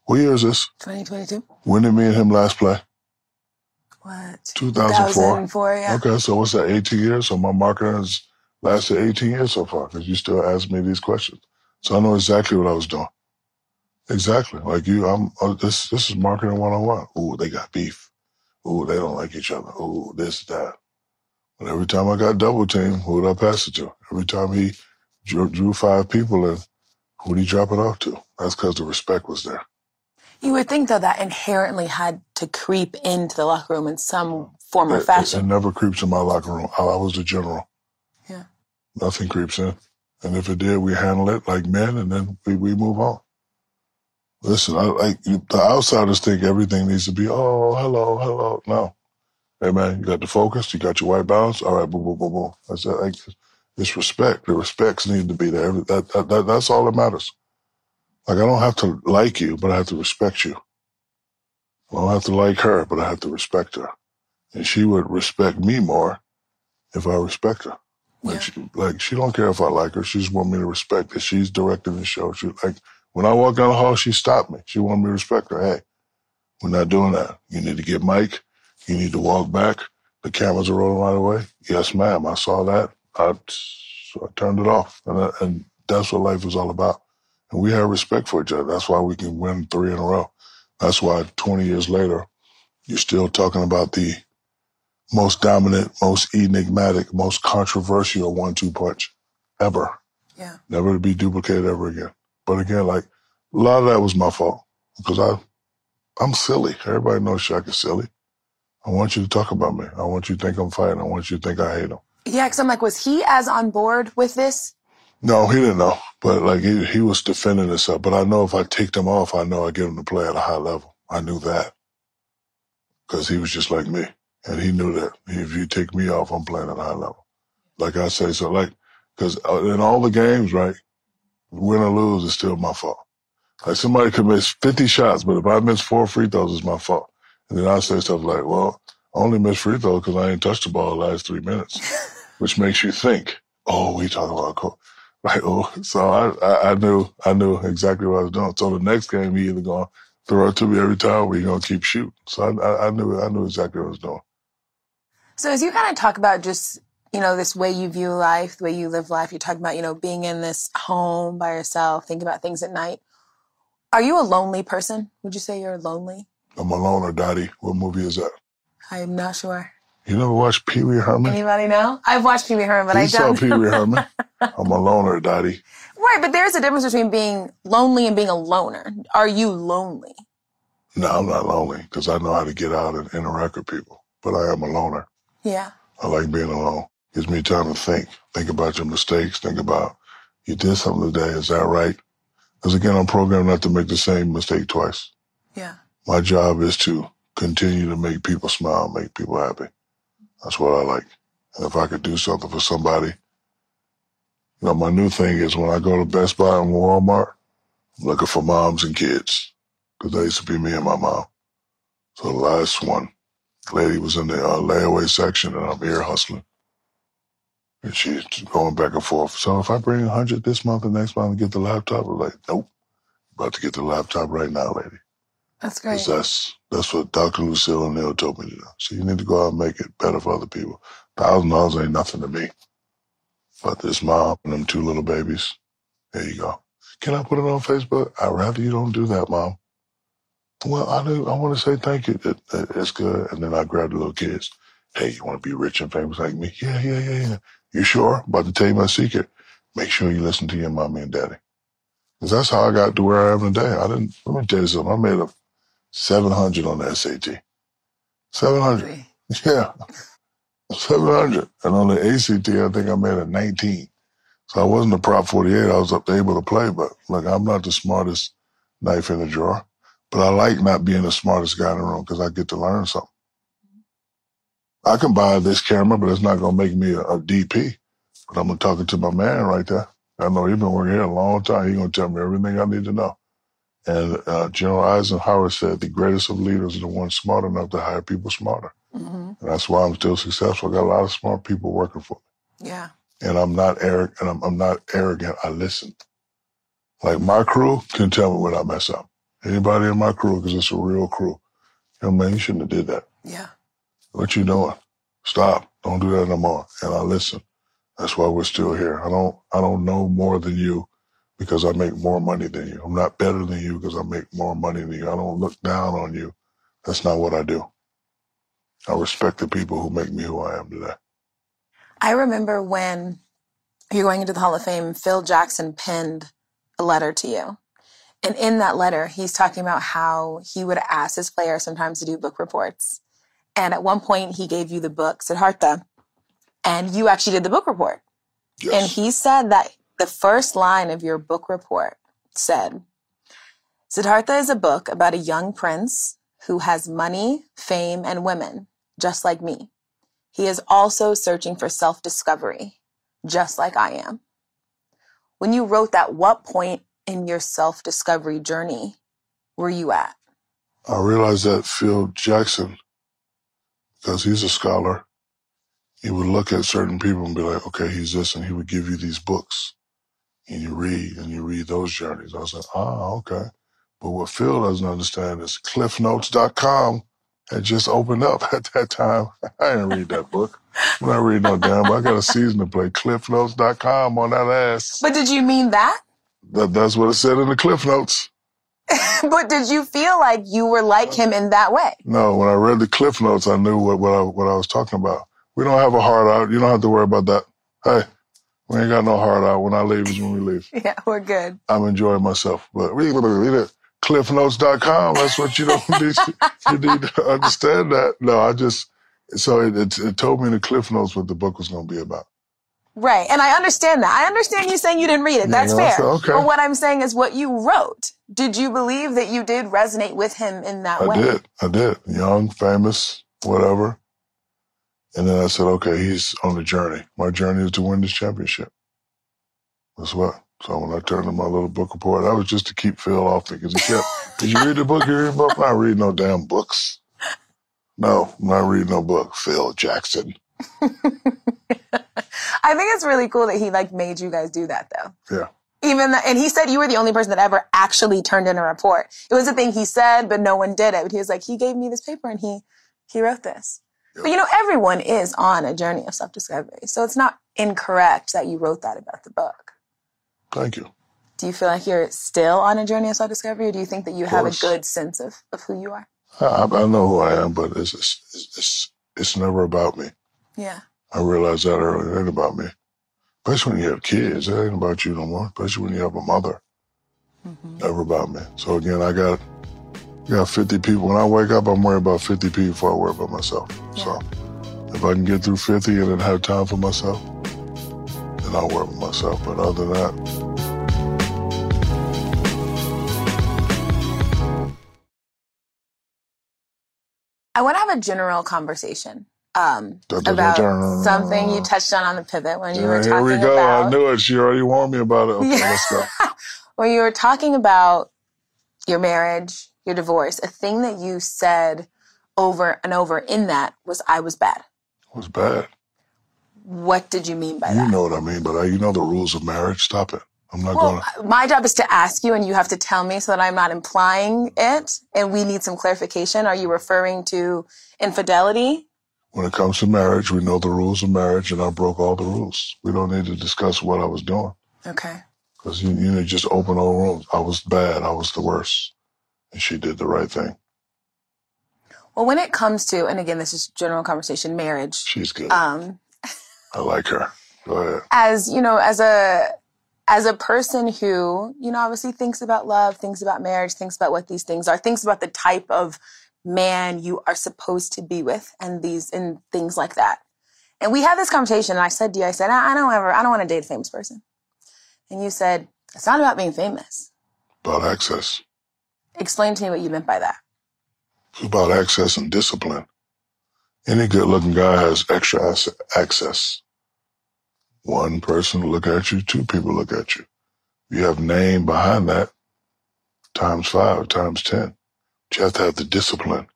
What year is this? 2022? When did me and him last play? What? 2004. 2004, yeah. Okay, so what's that, 18 years? So my marketing has lasted 18 years so far because you still ask me these questions. So I know exactly what I was doing. Exactly. Like you, I'm, oh, this, this is marketing 101. Ooh, they got beef. Ooh, they don't like each other. Ooh, this, that. But every time I got double teamed, who would I pass it to? Every time he drew, drew five people in, who would he drop it off to? That's because the respect was there. You would think, though, that inherently had to creep into the locker room in some form It, or it, it never creeps in my locker room. I, I was the general. Yeah. Nothing creeps in. And if it did, we handle it like men and then we, we move on. Listen, I like the outsiders think everything needs to be, oh, hello, hello. No. Hey man, you got the focus, you got your white balance. All right, boom, boom, boom, boom. That's it. Like, It's respect. The respects need to be there. That, that, that, that's all that matters. Like I don't have to like you, but I have to respect you. I don't have to like her, but I have to respect her. And she would respect me more if I respect her. Like Yeah. she, like she don't care if I like her. She just want me to respect that she's directing the show. She like when I walked down the hall, she stopped me. She wanted me to respect her. Hey, we're not doing that. You need to get Mike. You need to walk back. The cameras are rolling right away. Yes, ma'am. I saw that. I, so I turned it off, and I, and that's what life is all about. And we have respect for each other. That's why we can win three in a row. That's why 20 years later, you're still talking about the most dominant, most enigmatic, most controversial one-two punch ever. Yeah. Never to be duplicated ever again. But again, like a lot of that was my fault because I, I'm silly. Everybody knows Shaq is silly. I want you to talk about me. I want you to think I'm fighting. I want you to think I hate him. Yeah, because I'm like, was he as on board with this? No, he didn't know, but like he, he was defending himself. But I know if I take him off, I know I get him to play at a high level. I knew that because he was just like me, and he knew that if you take me off, I'm playing at a high level. Like I say, so like because uh, in all the games, right, win or lose is still my fault. Like somebody could miss 50 shots, but if I miss four free throws, it's my fault. And then I say stuff like, well, I only missed free throws because I ain't touched the ball the last three minutes, <laughs> which makes you think, oh, we talking about coach. Right. Oh, so I, I, I knew, I knew exactly what I was doing. So the next game, he either going to throw it to me every time or he going to keep shooting. So I, I, I knew, I knew exactly what I was doing. So as you kind of talk about just, you know, this way you view life, the way you live life, you're talking about, you know, being in this home by yourself, thinking about things at night. Are you a lonely person? Would you say you're lonely? I'm a loner, Dottie. What movie is that? I'm not sure. You never watched Pee Wee Herman? Anybody know? I've watched Pee Wee Herman, but you I saw. Pee Wee Herman. <laughs> I'm a loner, Dottie. right, but there's a difference between being lonely and being a loner. Are you lonely? No, I'm not lonely because I know how to get out and interact with people. But I am a loner. Yeah. I like being alone. Gives me time to think. Think about your mistakes. Think about you did something today. Is that right? Because again, I'm programmed not to make the same mistake twice. Yeah. My job is to continue to make people smile, make people happy. That's what I like. And if I could do something for somebody, you know, my new thing is when I go to Best Buy and Walmart, I'm looking for moms and kids because that used to be me and my mom. So the last one, lady was in the uh, layaway section and I'm here hustling. And she's going back and forth. So if I bring a hundred this month and next month and get the laptop, I'm like, nope. About to get the laptop right now, lady. That's great. that's that's what Dr. Lucille O'Neal told me to do. So you need to go out and make it better for other people. Thousand dollars ain't nothing to me. But this mom and them two little babies, there you go. Can I put it on Facebook? I'd rather you don't do that, mom. Well, I do. I want to say thank you. It, it, it's good. And then I grab the little kids. Hey, you want to be rich and famous like me? Yeah, yeah, yeah, yeah. You sure? About to tell you my secret. Make sure you listen to your mommy and daddy. Because that's how I got to where I am today. I didn't, let me tell you something. I made a 700 on the SAT. 700. <laughs> Yeah. 700. And on the ACT, I think I made a 19. So I wasn't a prop 48. I was up able to play, but look, I'm not the smartest knife in the drawer. But I like not being the smartest guy in the room because I get to learn something. I can buy this camera, but it's not going to make me a, a DP. But I'm talking to talk to my man right there. I know he's been working here a long time. He's going to tell me everything I need to know. And uh, General Eisenhower said the greatest of leaders are the ones smart enough to hire people smarter. hmm And that's why I'm still successful. I got a lot of smart people working for me. Yeah. And I'm not arrogant. And I'm, I'm not arrogant. I listen. Like my crew can tell me when I mess up. Anybody in my crew, because it's a real crew. Yo, man, you shouldn't have did that. Yeah. What you doing? Stop. Don't do that no more. And I listen. That's why we're still here. I don't, I don't know more than you because I make more money than you. I'm not better than you because I make more money than you. I don't look down on you. That's not what I do. I respect the people who make me who I am today. I remember when you're going into the Hall of Fame, Phil Jackson penned a letter to you. And in that letter, he's talking about how he would ask his players sometimes to do book reports. And at one point, he gave you the book, Siddhartha, and you actually did the book report. Yes. And he said that the first line of your book report said, Siddhartha is a book about a young prince who has money, fame, and women, just like me. He is also searching for self discovery, just like I am. When you wrote that, what point in your self discovery journey were you at? I realized that Phil Jackson, because he's a scholar, he would look at certain people and be like, okay, he's this, and he would give you these books. And you read, and you read those journeys. I was like, ah, okay. But what Phil doesn't understand is cliffnotes.com had just opened up <laughs> at that time. I didn't read that book. I'm not reading no damn book. I got a season to play. Cliffnotes.com on that ass. But did you mean that? that that's what it said in the Cliff Notes. <laughs> but did you feel like you were like him in that way? No, when I read the Cliff Notes, I knew what, what I what I was talking about. We don't have a heart out. You don't have to worry about that. Hey, we ain't got no heart out. When I leave is when we leave. <laughs> Yeah, we're good. I'm enjoying myself. But read, read it. Cliffnotes.com. That's what you don't need. You need to understand that. No, I just so it, it, it told me in the Cliff Notes what the book was going to be about. Right. And I understand that. I understand you saying you didn't read it. That's fair. okay. But what I'm saying is what you wrote. Did you believe that you did resonate with him in that I way? did. I did. Young, famous, whatever. And then I said, okay, he's on a journey. My journey is to win this championship. That's what. So when I turned to my little book report, that was just to keep Phil off me because he kept, did you read the book? You read the book? Not reading no damn books. No, I'm not reading no book. Phil Jackson. I think it's really cool that he like made you guys do that though. Yeah. Even the, and he said you were the only person that ever actually turned in a report. It was a thing he said, but no one did it. But he was like, he gave me this paper and he he wrote this. Yeah. But you know, everyone is on a journey of self discovery, so it's not incorrect that you wrote that about the book. Thank you. Do you feel like you're still on a journey of self discovery, or do you think that you have a good sense of, of who you are? I, I know who I am, but it's, it's, it's, it's never about me. Yeah. I realized that early. It ain't about me. Especially when you have kids. It ain't about you no more. Especially when you have a mother. Mm-hmm. Never about me. So again, I got got 50 people. When I wake up, I'm worried about 50 people before I worry about myself. So if I can get through 50 and then have time for myself, then I'll worry about myself. But other than that, I want to have a general conversation um, Dun, dun, dun, about dun. something you touched on on the pivot when you were talking here we go. about I knew it. She already warned me about it. <laughs> Okay, let's go. when you were talking about your marriage, your divorce. A thing that you said over and over in that was, "I was bad." It was bad. What did you mean by You that? You know what I mean, but uh, you know the rules of marriage. Stop it. I'm not Well, going my job is to ask you, and you have to tell me so that I'm not implying it. And we need some clarification. Are you referring to infidelity? When it comes to marriage, we know the rules of marriage, and I broke all the rules. We don't need to discuss what I was doing Okay. because you, you just open all rooms. I was bad. I was the worst, and she did the right thing. Well, when it comes to, and again, this is general conversation, marriage. She's good. Um, <laughs> I like her. Go ahead. as you know, as a as a person who you know obviously thinks about love, thinks about marriage, thinks about what these things are, thinks about the type of man you are supposed to be with and these and things like that. And we had this conversation and I said to you, I said, I, I don't ever, I don't want to date a famous person. And you said, it's not about being famous. About access. Explain to me what you meant by that. It's about access and discipline. Any good looking guy has extra access. One person look at you, two people look at you. You have name behind that times five, times 10 you have to have the discipline.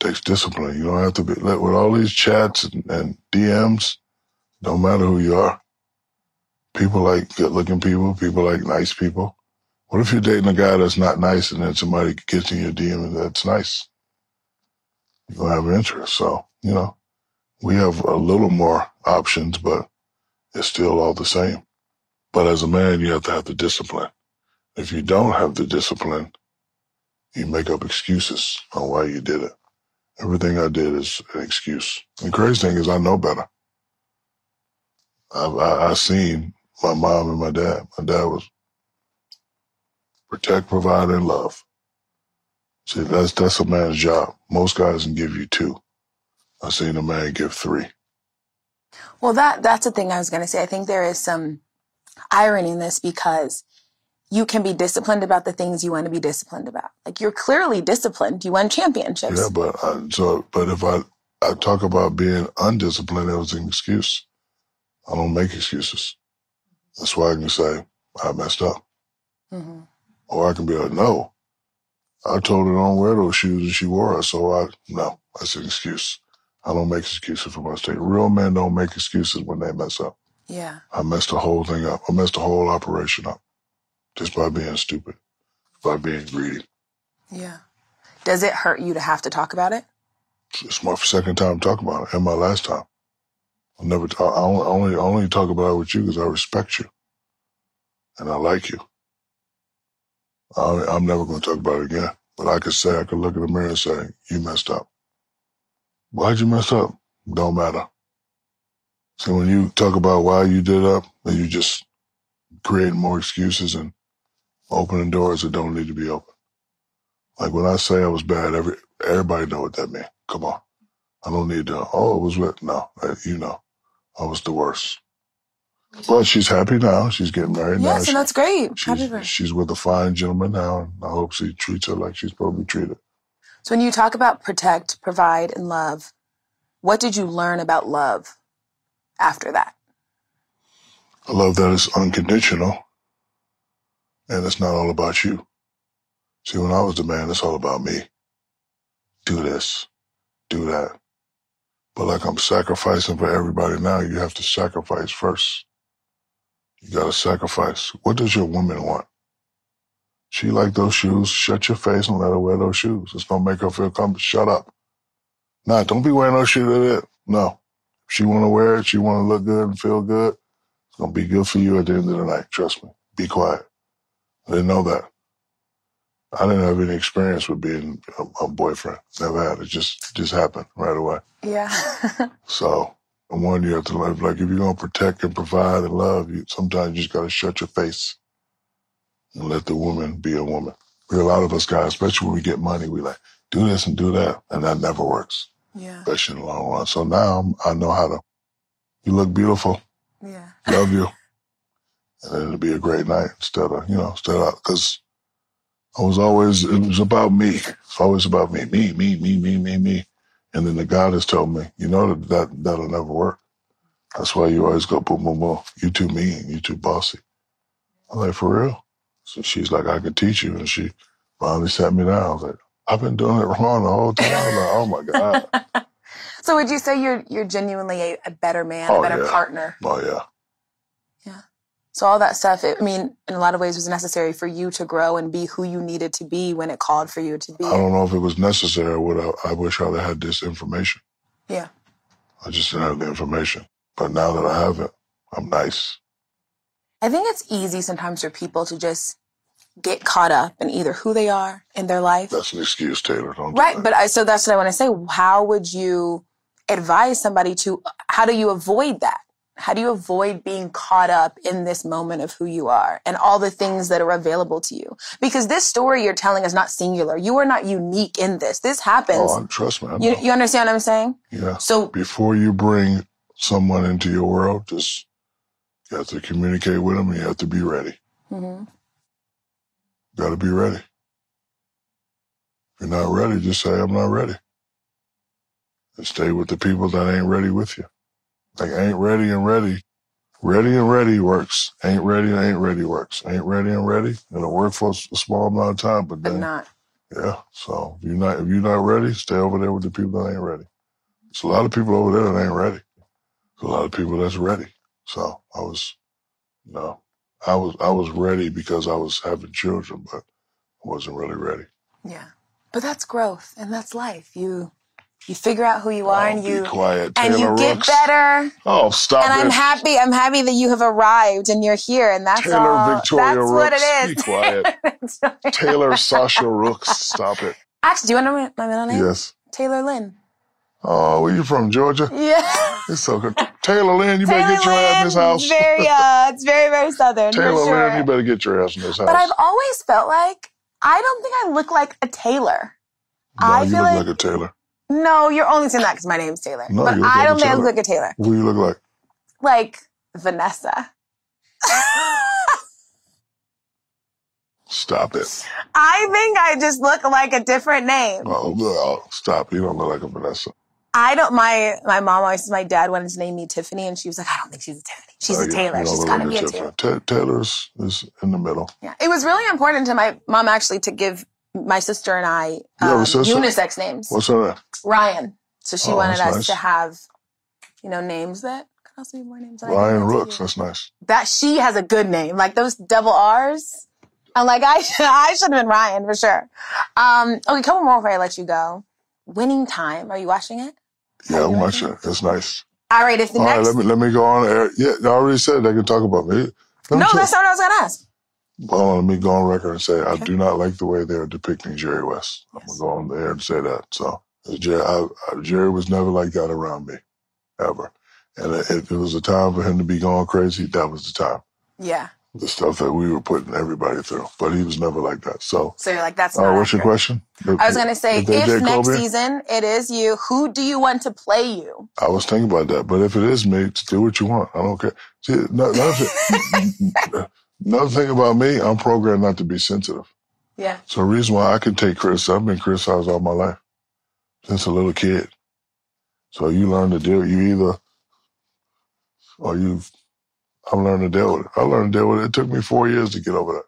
It takes discipline. You don't have to be with all these chats and, and DMs. Don't matter who you are. People like good-looking people. People like nice people. What if you're dating a guy that's not nice and then somebody gets in your DM and that's nice? You're gonna have interest. So, you know, we have a little more options, but it's still all the same. But as a man, you have to have the discipline. If you don't have the discipline, you make up excuses on why you did it. Everything I did is an excuse. The crazy thing is I know better. I've, I, I seen my mom and my dad. My dad was protect, provide, and love. See, that's that's a man's job. Most guys can give you two. I've seen a man give three. Well, that that's the thing I was going to say. I think there is some irony in this because you can be disciplined about the things you want to be disciplined about. Like you're clearly disciplined. You won championships. Yeah, but I, so but if I I talk about being undisciplined, it was an excuse. I don't make excuses. That's why I can say I messed up. hmm Or I can be like, no, I told her don't wear those shoes and she wore it. So I, no, that's an excuse. I don't make excuses for my mistake. Real men don't make excuses when they mess up. Yeah. I messed the whole thing up. I messed the whole operation up just by being stupid, by being greedy. Yeah. Does it hurt you to have to talk about it? It's my second time talking about it and my last time. I never, I only, only, only talk about it with you because I respect you and I like you. I, I'm never going to talk about it again. But I could say, I could look in the mirror and say, you messed up. Why'd you mess up? Don't matter. So when you talk about why you did up, then you just create more excuses and opening doors that don't need to be open. Like when I say I was bad, every everybody know what that means. Come on. I don't need to, oh, it was with, no, uh, you know, I was the worst. But she's happy now. She's getting married now. Yes, and that's great. Happy She's, she's with a fine gentleman now, and I hope she treats her like she's supposed to be treated. So when you talk about protect, provide, and love, what did you learn about love after that? I love that it's unconditional, and it's not all about you. See, when I was the man, it's all about me. Do this, do that. But like I'm sacrificing for everybody now, you have to sacrifice first. You gotta sacrifice. What does your woman want? She like those shoes. Shut your face and let her wear those shoes. It's gonna make her feel comfortable. Shut up. Nah, don't be wearing those shoes. No. She wanna wear it, she wanna look good and feel good. It's gonna be good for you at the end of the night. Trust me. Be quiet. I didn't know that. I didn't have any experience with being a, a boyfriend. Never had. It just just happened right away. Yeah. <laughs> So you have to live like if you're gonna protect and provide and love, you sometimes you just gotta shut your face and let the woman be a woman. We a lot of us guys, especially when we get money, we like do this and do that, and that never works, yeah. especially in the long run. So now I'm- I know how to. You look beautiful. Yeah. Love you, <laughs> and it'll be a great night instead of you know instead of because I was always it was about me. It's always about me, me, me, me, me, me, me. And then the God has told me, you know that, that that'll never work. That's why you always go boom, boom, boom. You too mean. You too bossy. I'm like, for real? So she's like, I can teach you. And she finally sat me down. I was like, I've been doing it wrong the whole time. I'm like, oh my God. <laughs> So would you say you're you're genuinely a, a better man, Oh, a better yeah. partner? Oh yeah. So all that stuff, it, I mean, in a lot of ways, was necessary for you to grow and be who you needed to be when it called for you to be. I don't know if it was necessary. Would I, I wish I'd have had this information. Yeah. I just didn't have the information. But now that I have it, I'm nice. I think it's easy sometimes for people to just get caught up in either who they are in their life. That's an excuse, Taylor. Don't Right, but I, so that's what I want to say. How would you advise somebody to? How do you avoid that? How do you avoid being caught up in this moment of who you are and all the things that are available to you? Because this story you're telling is not singular. You are not unique in this. This happens. Oh, trust me. You, you understand what I'm saying? yeah. So Before you bring someone into your world, just you have to communicate with them you have to be ready. mhm. Got to be ready. If you're not ready, just say, I'm not ready. And stay with the people that ain't ready with you. Like, ain't ready and ready. Ready and ready works. Ain't ready and ain't ready works. Ain't ready and ready. And It'll work for a small amount of time, but then. but not. yeah. So if you're not, if you're not ready, stay over there with the people that ain't ready. There's a lot of people over there that ain't ready. There's a lot of people that's ready. So I was, no, I was, I was ready because I was having children, but I wasn't really ready. Yeah. But that's growth and that's life. You you figure out who you are Oh, and you quiet, and you get better. Oh, stop it. and it. I'm happy. I'm happy that you have arrived and you're here, and that's Taylor all. Victoria that's Rooks. <laughs> what it is. Be quiet. Taylor Sasha Rooks. <laughs> Stop it. Actually, do you want to know my middle name? Yes. Taylor Lynn. Oh, where you from, Georgia? Yeah. It's so good. Taylor Lynn, you Taylor better get your ass in this house. Very, uh, it's very, very southern. Taylor sure. Lynn, you better get your ass in this house. But I've always felt like I don't think I look like a Taylor. no, I you feel look like- like a Taylor. No, you're only saying that because my name's Taylor. No, but I don't think I look like a Taylor. What do you look like? Like Vanessa. Stop it. I think I just look like a different name. Oh, oh, stop. You don't look like a Vanessa. I don't. My my mom always. My dad wanted to name me Tiffany, and she was like, I don't think she's a Tiffany. She's Uh, a you- Taylor. she's like be a Taylor. Ta- Taylor's is in the middle. Yeah, it was really important to my mom actually to give my sister and I You have a um, unisex names. What's her name? Ryan. So she Oh, wanted us nice. to have, you know, names that could also be more names. Ryan Rooks. That's nice. That she has a good name, like those double R's. I'm like, I <laughs> I should have been Ryan for sure. Um, okay, a couple more before I let you go. Winning time. Are you watching it? Yeah, I'm watching it. It's nice. All right. If the All right, next let me let me go on air. Yeah, I already said they can talk about me. No, that's not what I was gonna ask. On, let me go on record and say I do not like the way they are depicting Jerry West. I'm Yes. gonna go on the air and say that. So Jerry, I, I, Jerry was never like that around me, ever. And if it was a time for him to be going crazy, that was the time. Yeah. The stuff that we were putting everybody through, but he was never like that. So, So you're like, that's all not. right, what's your accurate. question? I was gonna say, If if next season it is you, who do you want to play you? I was thinking about that, but if it is me, do what you want. I don't care. See, no- another, <laughs> thing, another thing about me, I'm programmed not to be sensitive. Yeah. So the reason why I can take criticism, I've been criticized all my life since a little kid. So you learn to deal. You either, or you, I've learned to deal with it. I learned to deal with it. It took me four years to get over that.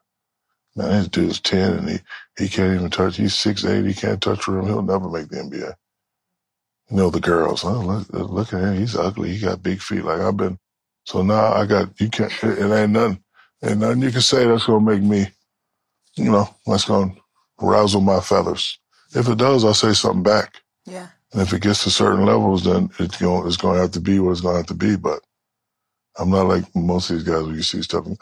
Man, this dude's ten and he he can't even touch. He's six eight. He can't touch room. He'll never make the NBA. You know the girls. Oh, look, look at him. He's ugly. He got big feet. Like I've been. So now I got. You can't. It, it ain't nothing. Ain't nothing you can say that's gonna make me. You know, that's gonna razzle my feathers. If it does, I'll say something back. Yeah. And if it gets to certain levels, then it's going it's going to have to be what it's going to have to be. But I'm not like most of these guys where you see stuff and,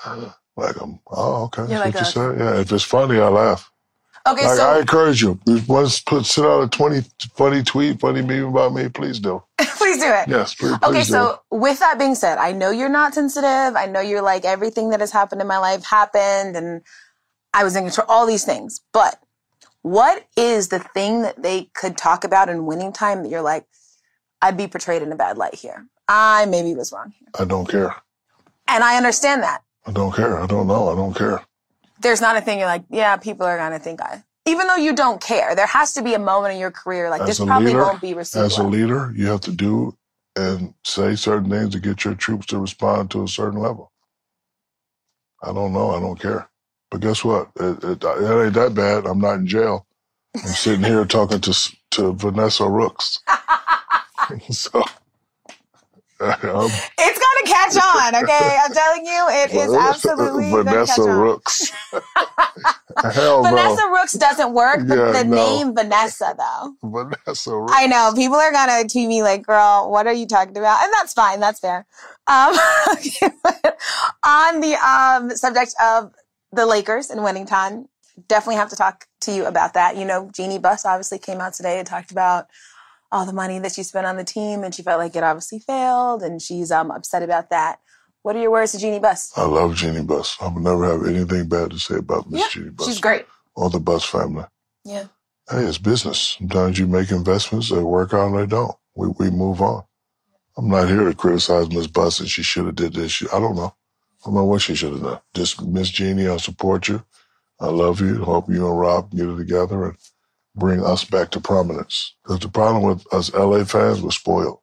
like I'm. Oh, okay. You're That's like what you a- said. Yeah. If it's funny, I laugh. Okay, like so I encourage you. You put sit out a twenty funny tweet, funny meme about me, please do. <laughs> please do it. Yes, please, please Okay, so with that being said, I know you're not sensitive. I know you're like everything that has happened in my life happened and I was in control, all these things. But what is the thing that they could talk about in winning time that you're like, I'd be portrayed in a bad light here? I maybe was wrong here. I don't care. And I understand that. I don't care. I don't know. I don't care. There's not a thing you're like, yeah, people are going to think I, even though you don't care, there has to be a moment in your career like As this probably leader, won't be received. As a leader, you have to do and say certain things to get your troops to respond to a certain level. I don't know. I don't care. But guess what? It, it, it ain't that bad. I'm not in jail. I'm sitting here talking to to Vanessa Rooks. <laughs> <laughs> so <laughs> It's gonna catch on, okay? I'm telling you, it is absolutely Vanessa. Rooks. <laughs> Hell Vanessa no. Rooks doesn't work, but Yeah, the no. name Vanessa though. Vanessa Rooks. I know people are gonna tweet me like, "Girl, what are you talking about?" And that's fine. That's fair. Um, <laughs> okay, on the um, subject of the Lakers and winning time, definitely have to talk to you about that. You know, Jeannie Buss obviously came out today and talked about all the money that she spent on the team, and she felt like it obviously failed, and she's um, upset about that. What are your words to Jeannie Buss? I love Jeannie Buss. I would never have anything bad to say about Miss Yeah, Jeannie Buss She's great. or the Buss family. Yeah. Hey, it's business. Sometimes you make investments, they work out and they don't. We we move on. I'm not here to criticize Miss Buss and she should have did this. She, I don't know. I don't know what she should have done. Just Miss Jeannie, I support you. I love you. Hope you and Rob get it together and bring us back to prominence. Because the problem with us LA fans, we're spoiled.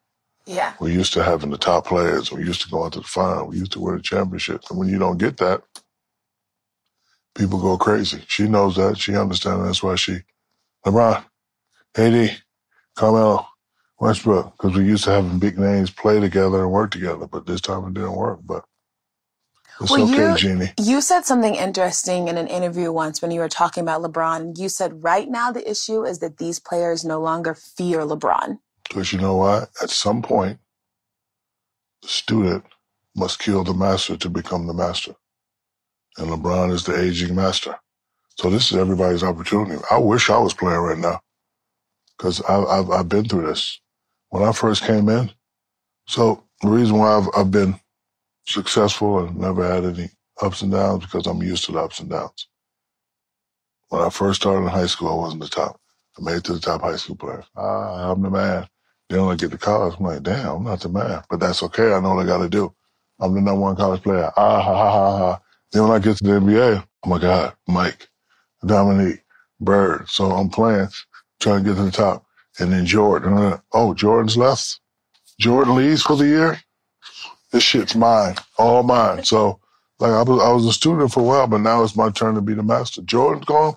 Yeah. We're used to having the top players. We're used to going to the final. We used to win a championship. And when you don't get that, people go crazy. She knows that. She understands. That's why she, LeBron, AD, Carmelo, Westbrook, because we used to having big names play together and work together. But this time it didn't work. But it's Well, okay, you- Jeannie. You said something interesting in an interview once when you were talking about LeBron. You said right now the issue is that these players no longer fear LeBron. Because you know what? At some point, the student must kill the master to become the master. And LeBron is the aging master. So this is everybody's opportunity. I wish I was playing right now because I've, I've been through this. When I first came in, so the reason why I've, I've been successful and never had any ups and downs because I'm used to the ups and downs. When I first started in high school, I wasn't the top. I made it to the top high school player. Ah, I'm the man. Then when I get to college, I'm like, damn, I'm not the man. But that's okay. I know what I got to do. I'm the number one college player. Ah, ha, ha, ha, ha. Then when I get to the NBA, oh my God, Mike, Dominique, Bird. So I'm playing, trying to get to the top. And then Jordan. Oh, Jordan's left. Jordan leaves for the year. This shit's mine, all mine. So, like, I was, I was a student for a while, but now it's my turn to be the master. Jordan's gone.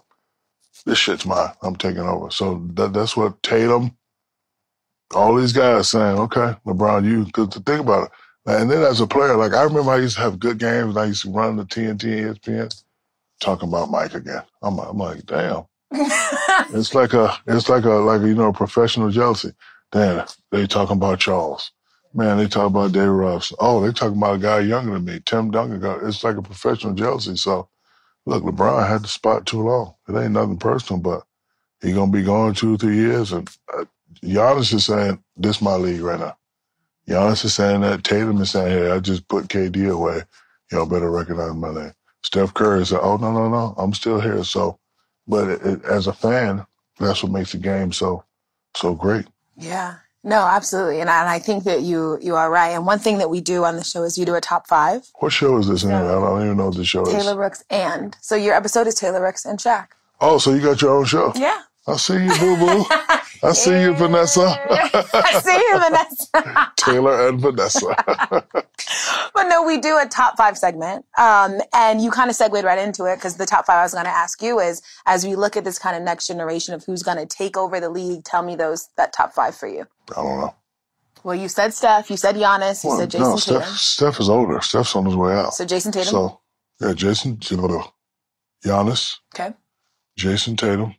This shit's mine. I'm taking over. So that, that's what Tatum, all these guys saying, okay, LeBron, you, because to think about it. And then as a player, like, I remember I used to have good games and I used to run the TNT ESPN talking about Mike again. I'm, I'm like, damn. <laughs> it's like a, it's like a, like a, you know, professional jealousy. Damn, they talking about Charles. Man, they talk about Dave Russ. Oh, they talking about a guy younger than me, Tim Duncan. It's like a professional jealousy. So, look, LeBron had the spot too long. It ain't nothing personal, but he gonna be gone two or three years. And uh, Giannis is saying, "This my league right now." Giannis is saying that. Tatum is saying, "Hey, I just put KD away. Y'all better recognize my name." Steph Curry said, "Oh no, no, no, I'm still here." So, but it, it, as a fan, that's what makes the game so so great. Yeah. No, absolutely. And I, and I think that you you are right. And one thing that we do on the show is you do a top five. What show is this? Anyway? I don't even know what the show Taylor is. Taylor Rooks and. So your episode is Taylor Rooks and Shaq. Oh, so you got your own show? Yeah. I'll see you, boo boo. <laughs> I see you, Vanessa. <laughs> I see you, Vanessa. <laughs> Taylor and Vanessa. <laughs> but no, we do a top five segment. Um, and you kind of segued right into it because the top five I was going to ask you is as we look at this kind of next generation of who's going to take over the league, tell me those, that top five for you. I don't know. Well, you said Steph, you said Giannis, you well, said Jayson no, Steph, Tatum. Steph is older. Steph's on his way out. So Jayson Tatum? So, yeah, Jayson, you know, the Giannis. Okay. Jayson Tatum.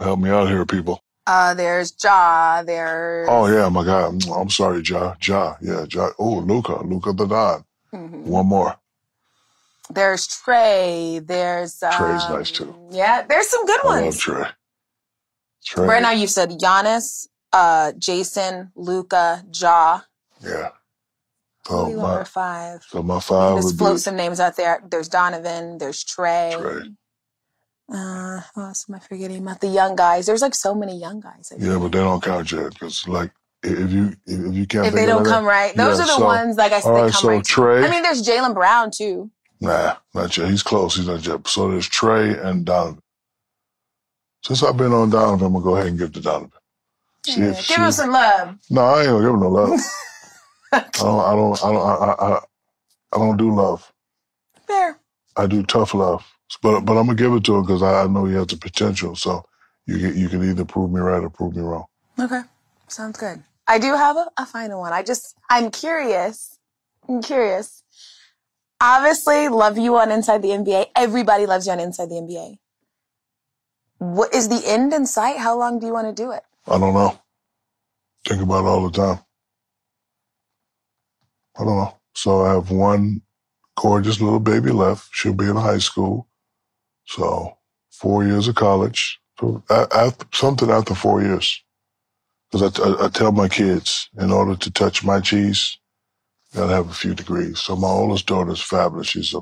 Help me out here, people. Uh, there's Ja. There's. Oh yeah, my God. I'm sorry, Ja. Ja. Yeah, Ja. Oh, Luka. Luka the Don. Mm-hmm. One more. There's Trey. There's. Um, Trey's nice too. Yeah, there's some good I ones. love Trey. Trey. Right now, you said Giannis, uh, Jayson, Luka, Ja. Yeah. So my, five. So my five. Just float be... some names out there. There's Donovan. There's Trey. Trey. Uh, what else am I forgetting about? The young guys. There's like so many young guys. Yeah, but they don't count yet because like if you if you can't if they don't come right, those yeah, are the so, ones like I said. All right, so right Trey. I mean, there's Jaylen Brown too. Nah, not yet. He's close. He's not yet. So there's Trey and Donovan. Since I've been on Donovan, I'm gonna go ahead and give to Donovan. See yeah, if, give him some love. No, I ain't gonna give him no love. <laughs> I don't. I don't. I don't. I, I, I don't do love. Fair. I do tough love. But but I'm gonna give it to him because I, know he has the potential. So you you can either prove me right or prove me wrong. Okay, sounds good. I do have a, a final one. I just I'm curious. I'm curious. Obviously, love you on Inside the NBA. Everybody loves you on Inside the NBA. What is the end in sight? How long do you want to do it? I don't know. Think about it all the time. I don't know. So I have one gorgeous little baby left. She'll be in high school. So four years of college, so after, something after four years. Because I, I, I, tell my kids, in order to touch my cheese, you gotta have a few degrees. So my oldest daughter is fabulous. She's a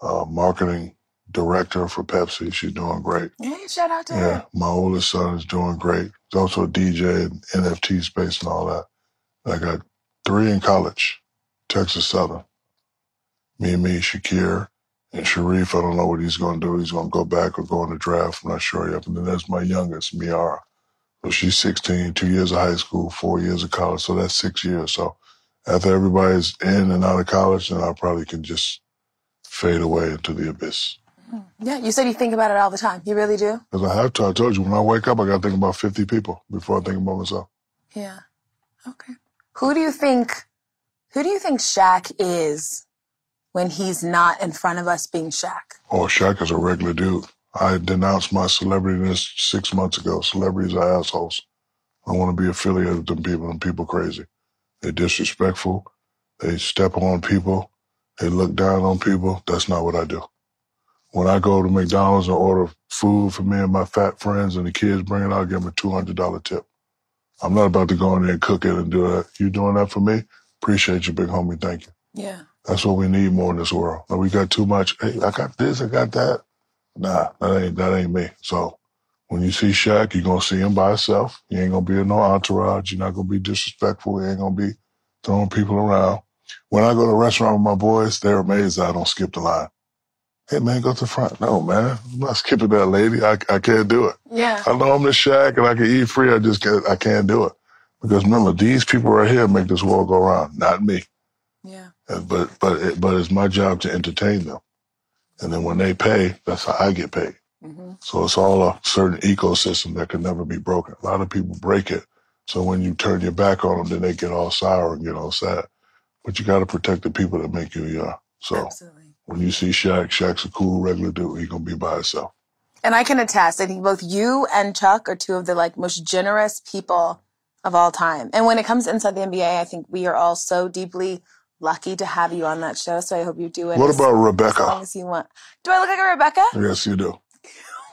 uh, marketing director for Pepsi. She's doing great. Yeah, shout out to yeah, her. my oldest son is doing great. He's also a DJ in NFT space and all that. I got three in college, Texas Southern. Me and me, Shaqir, and Shareef, I don't know what he's going to do. He's going to go back or go in the draft. I'm not sure yet. But then there's my youngest, Me'arah. So she's 16, two years of high school, four years of college. So that's six years. So after everybody's in and out of college, then I probably can just fade away into the abyss. Yeah, you said you think about it all the time. You really do? Because I have to. I told you, when I wake up, I got to think about 50 people before I think about myself. Yeah. Okay. Who do you think, who do you think Shaq is when he's not in front of us being Shaq? Oh, Shaq is a regular dude. I denounced my celebrityness six months ago. Celebrities are assholes. I want to be affiliated with them people. and people crazy. They're disrespectful. They step on people. They look down on people. That's not what I do. When I go to McDonald's and order food for me and my fat friends and the kids bring it, I'll give them a $200 tip. I'm not about to go in there and cook it and do that. You doing that for me? Appreciate you, big homie. Thank you. Yeah. That's what we need more in this world. Now we got too much. Hey, I got this, I got that. Nah, that ain't that ain't me. So when you see Shaq, you're gonna see him by himself. He ain't gonna be in no entourage. You're not gonna be disrespectful. He ain't gonna be throwing people around. When I go to a restaurant with my boys, they're amazed I don't skip the line. Hey man, go to the front. No man, I'm not skipping that lady. I, I can't do it. Yeah. I know I'm the Shaq and I can eat free. I just can't, I can't do it. Because remember, these people right here make this world go around, not me. Yeah. But, but, it, but it's my job to entertain them. And then when they pay, that's how I get paid. hmm So it's all a certain ecosystem that can never be broken. A lot of people break it. So when you turn your back on them, then they get all sour and get all sad. But you got to protect the people that make you who you are. So Absolutely. when you see Shaq, Shaq's a cool, regular dude. He gonna be by himself. And I can attest, I think both you and Chuck are two of the like most generous people of all time. And when it comes inside the NBA, I think we are all so deeply lucky to have you on that show. So I hope you do it. What as, about as long Rebecca? as you want. Do I look like a Rebecca? Yes, you do.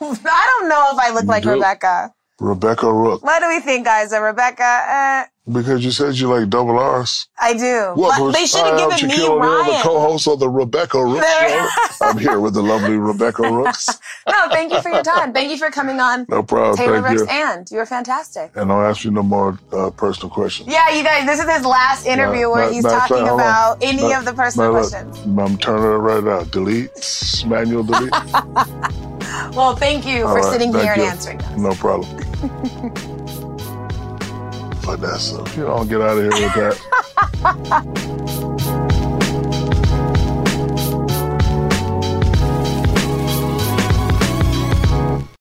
<laughs> I don't know if I look You like do. Rebecca. Rebecca Rook. What do we think, guys? A Rebecca? Uh, Because you said you like double R's. I do. But they should have given me O'Neal, the co-host of the Rebecca Rook Show. I'm here with the lovely Rebecca <laughs> Rooks. no, thank you for your time. Thank you for coming on No problem. Taylor Thank Rex you. and you were fantastic. And I'll ask you no more uh, personal questions. Yeah, you guys, this is his last interview No, where no, he's no, talking about any No, of the personal questions. I'm turning it right now. Delete. Manual delete. <laughs> Well, thank you All for right, sitting here and answering us. No problem. <laughs> uh, you don't get out of here with that. <laughs>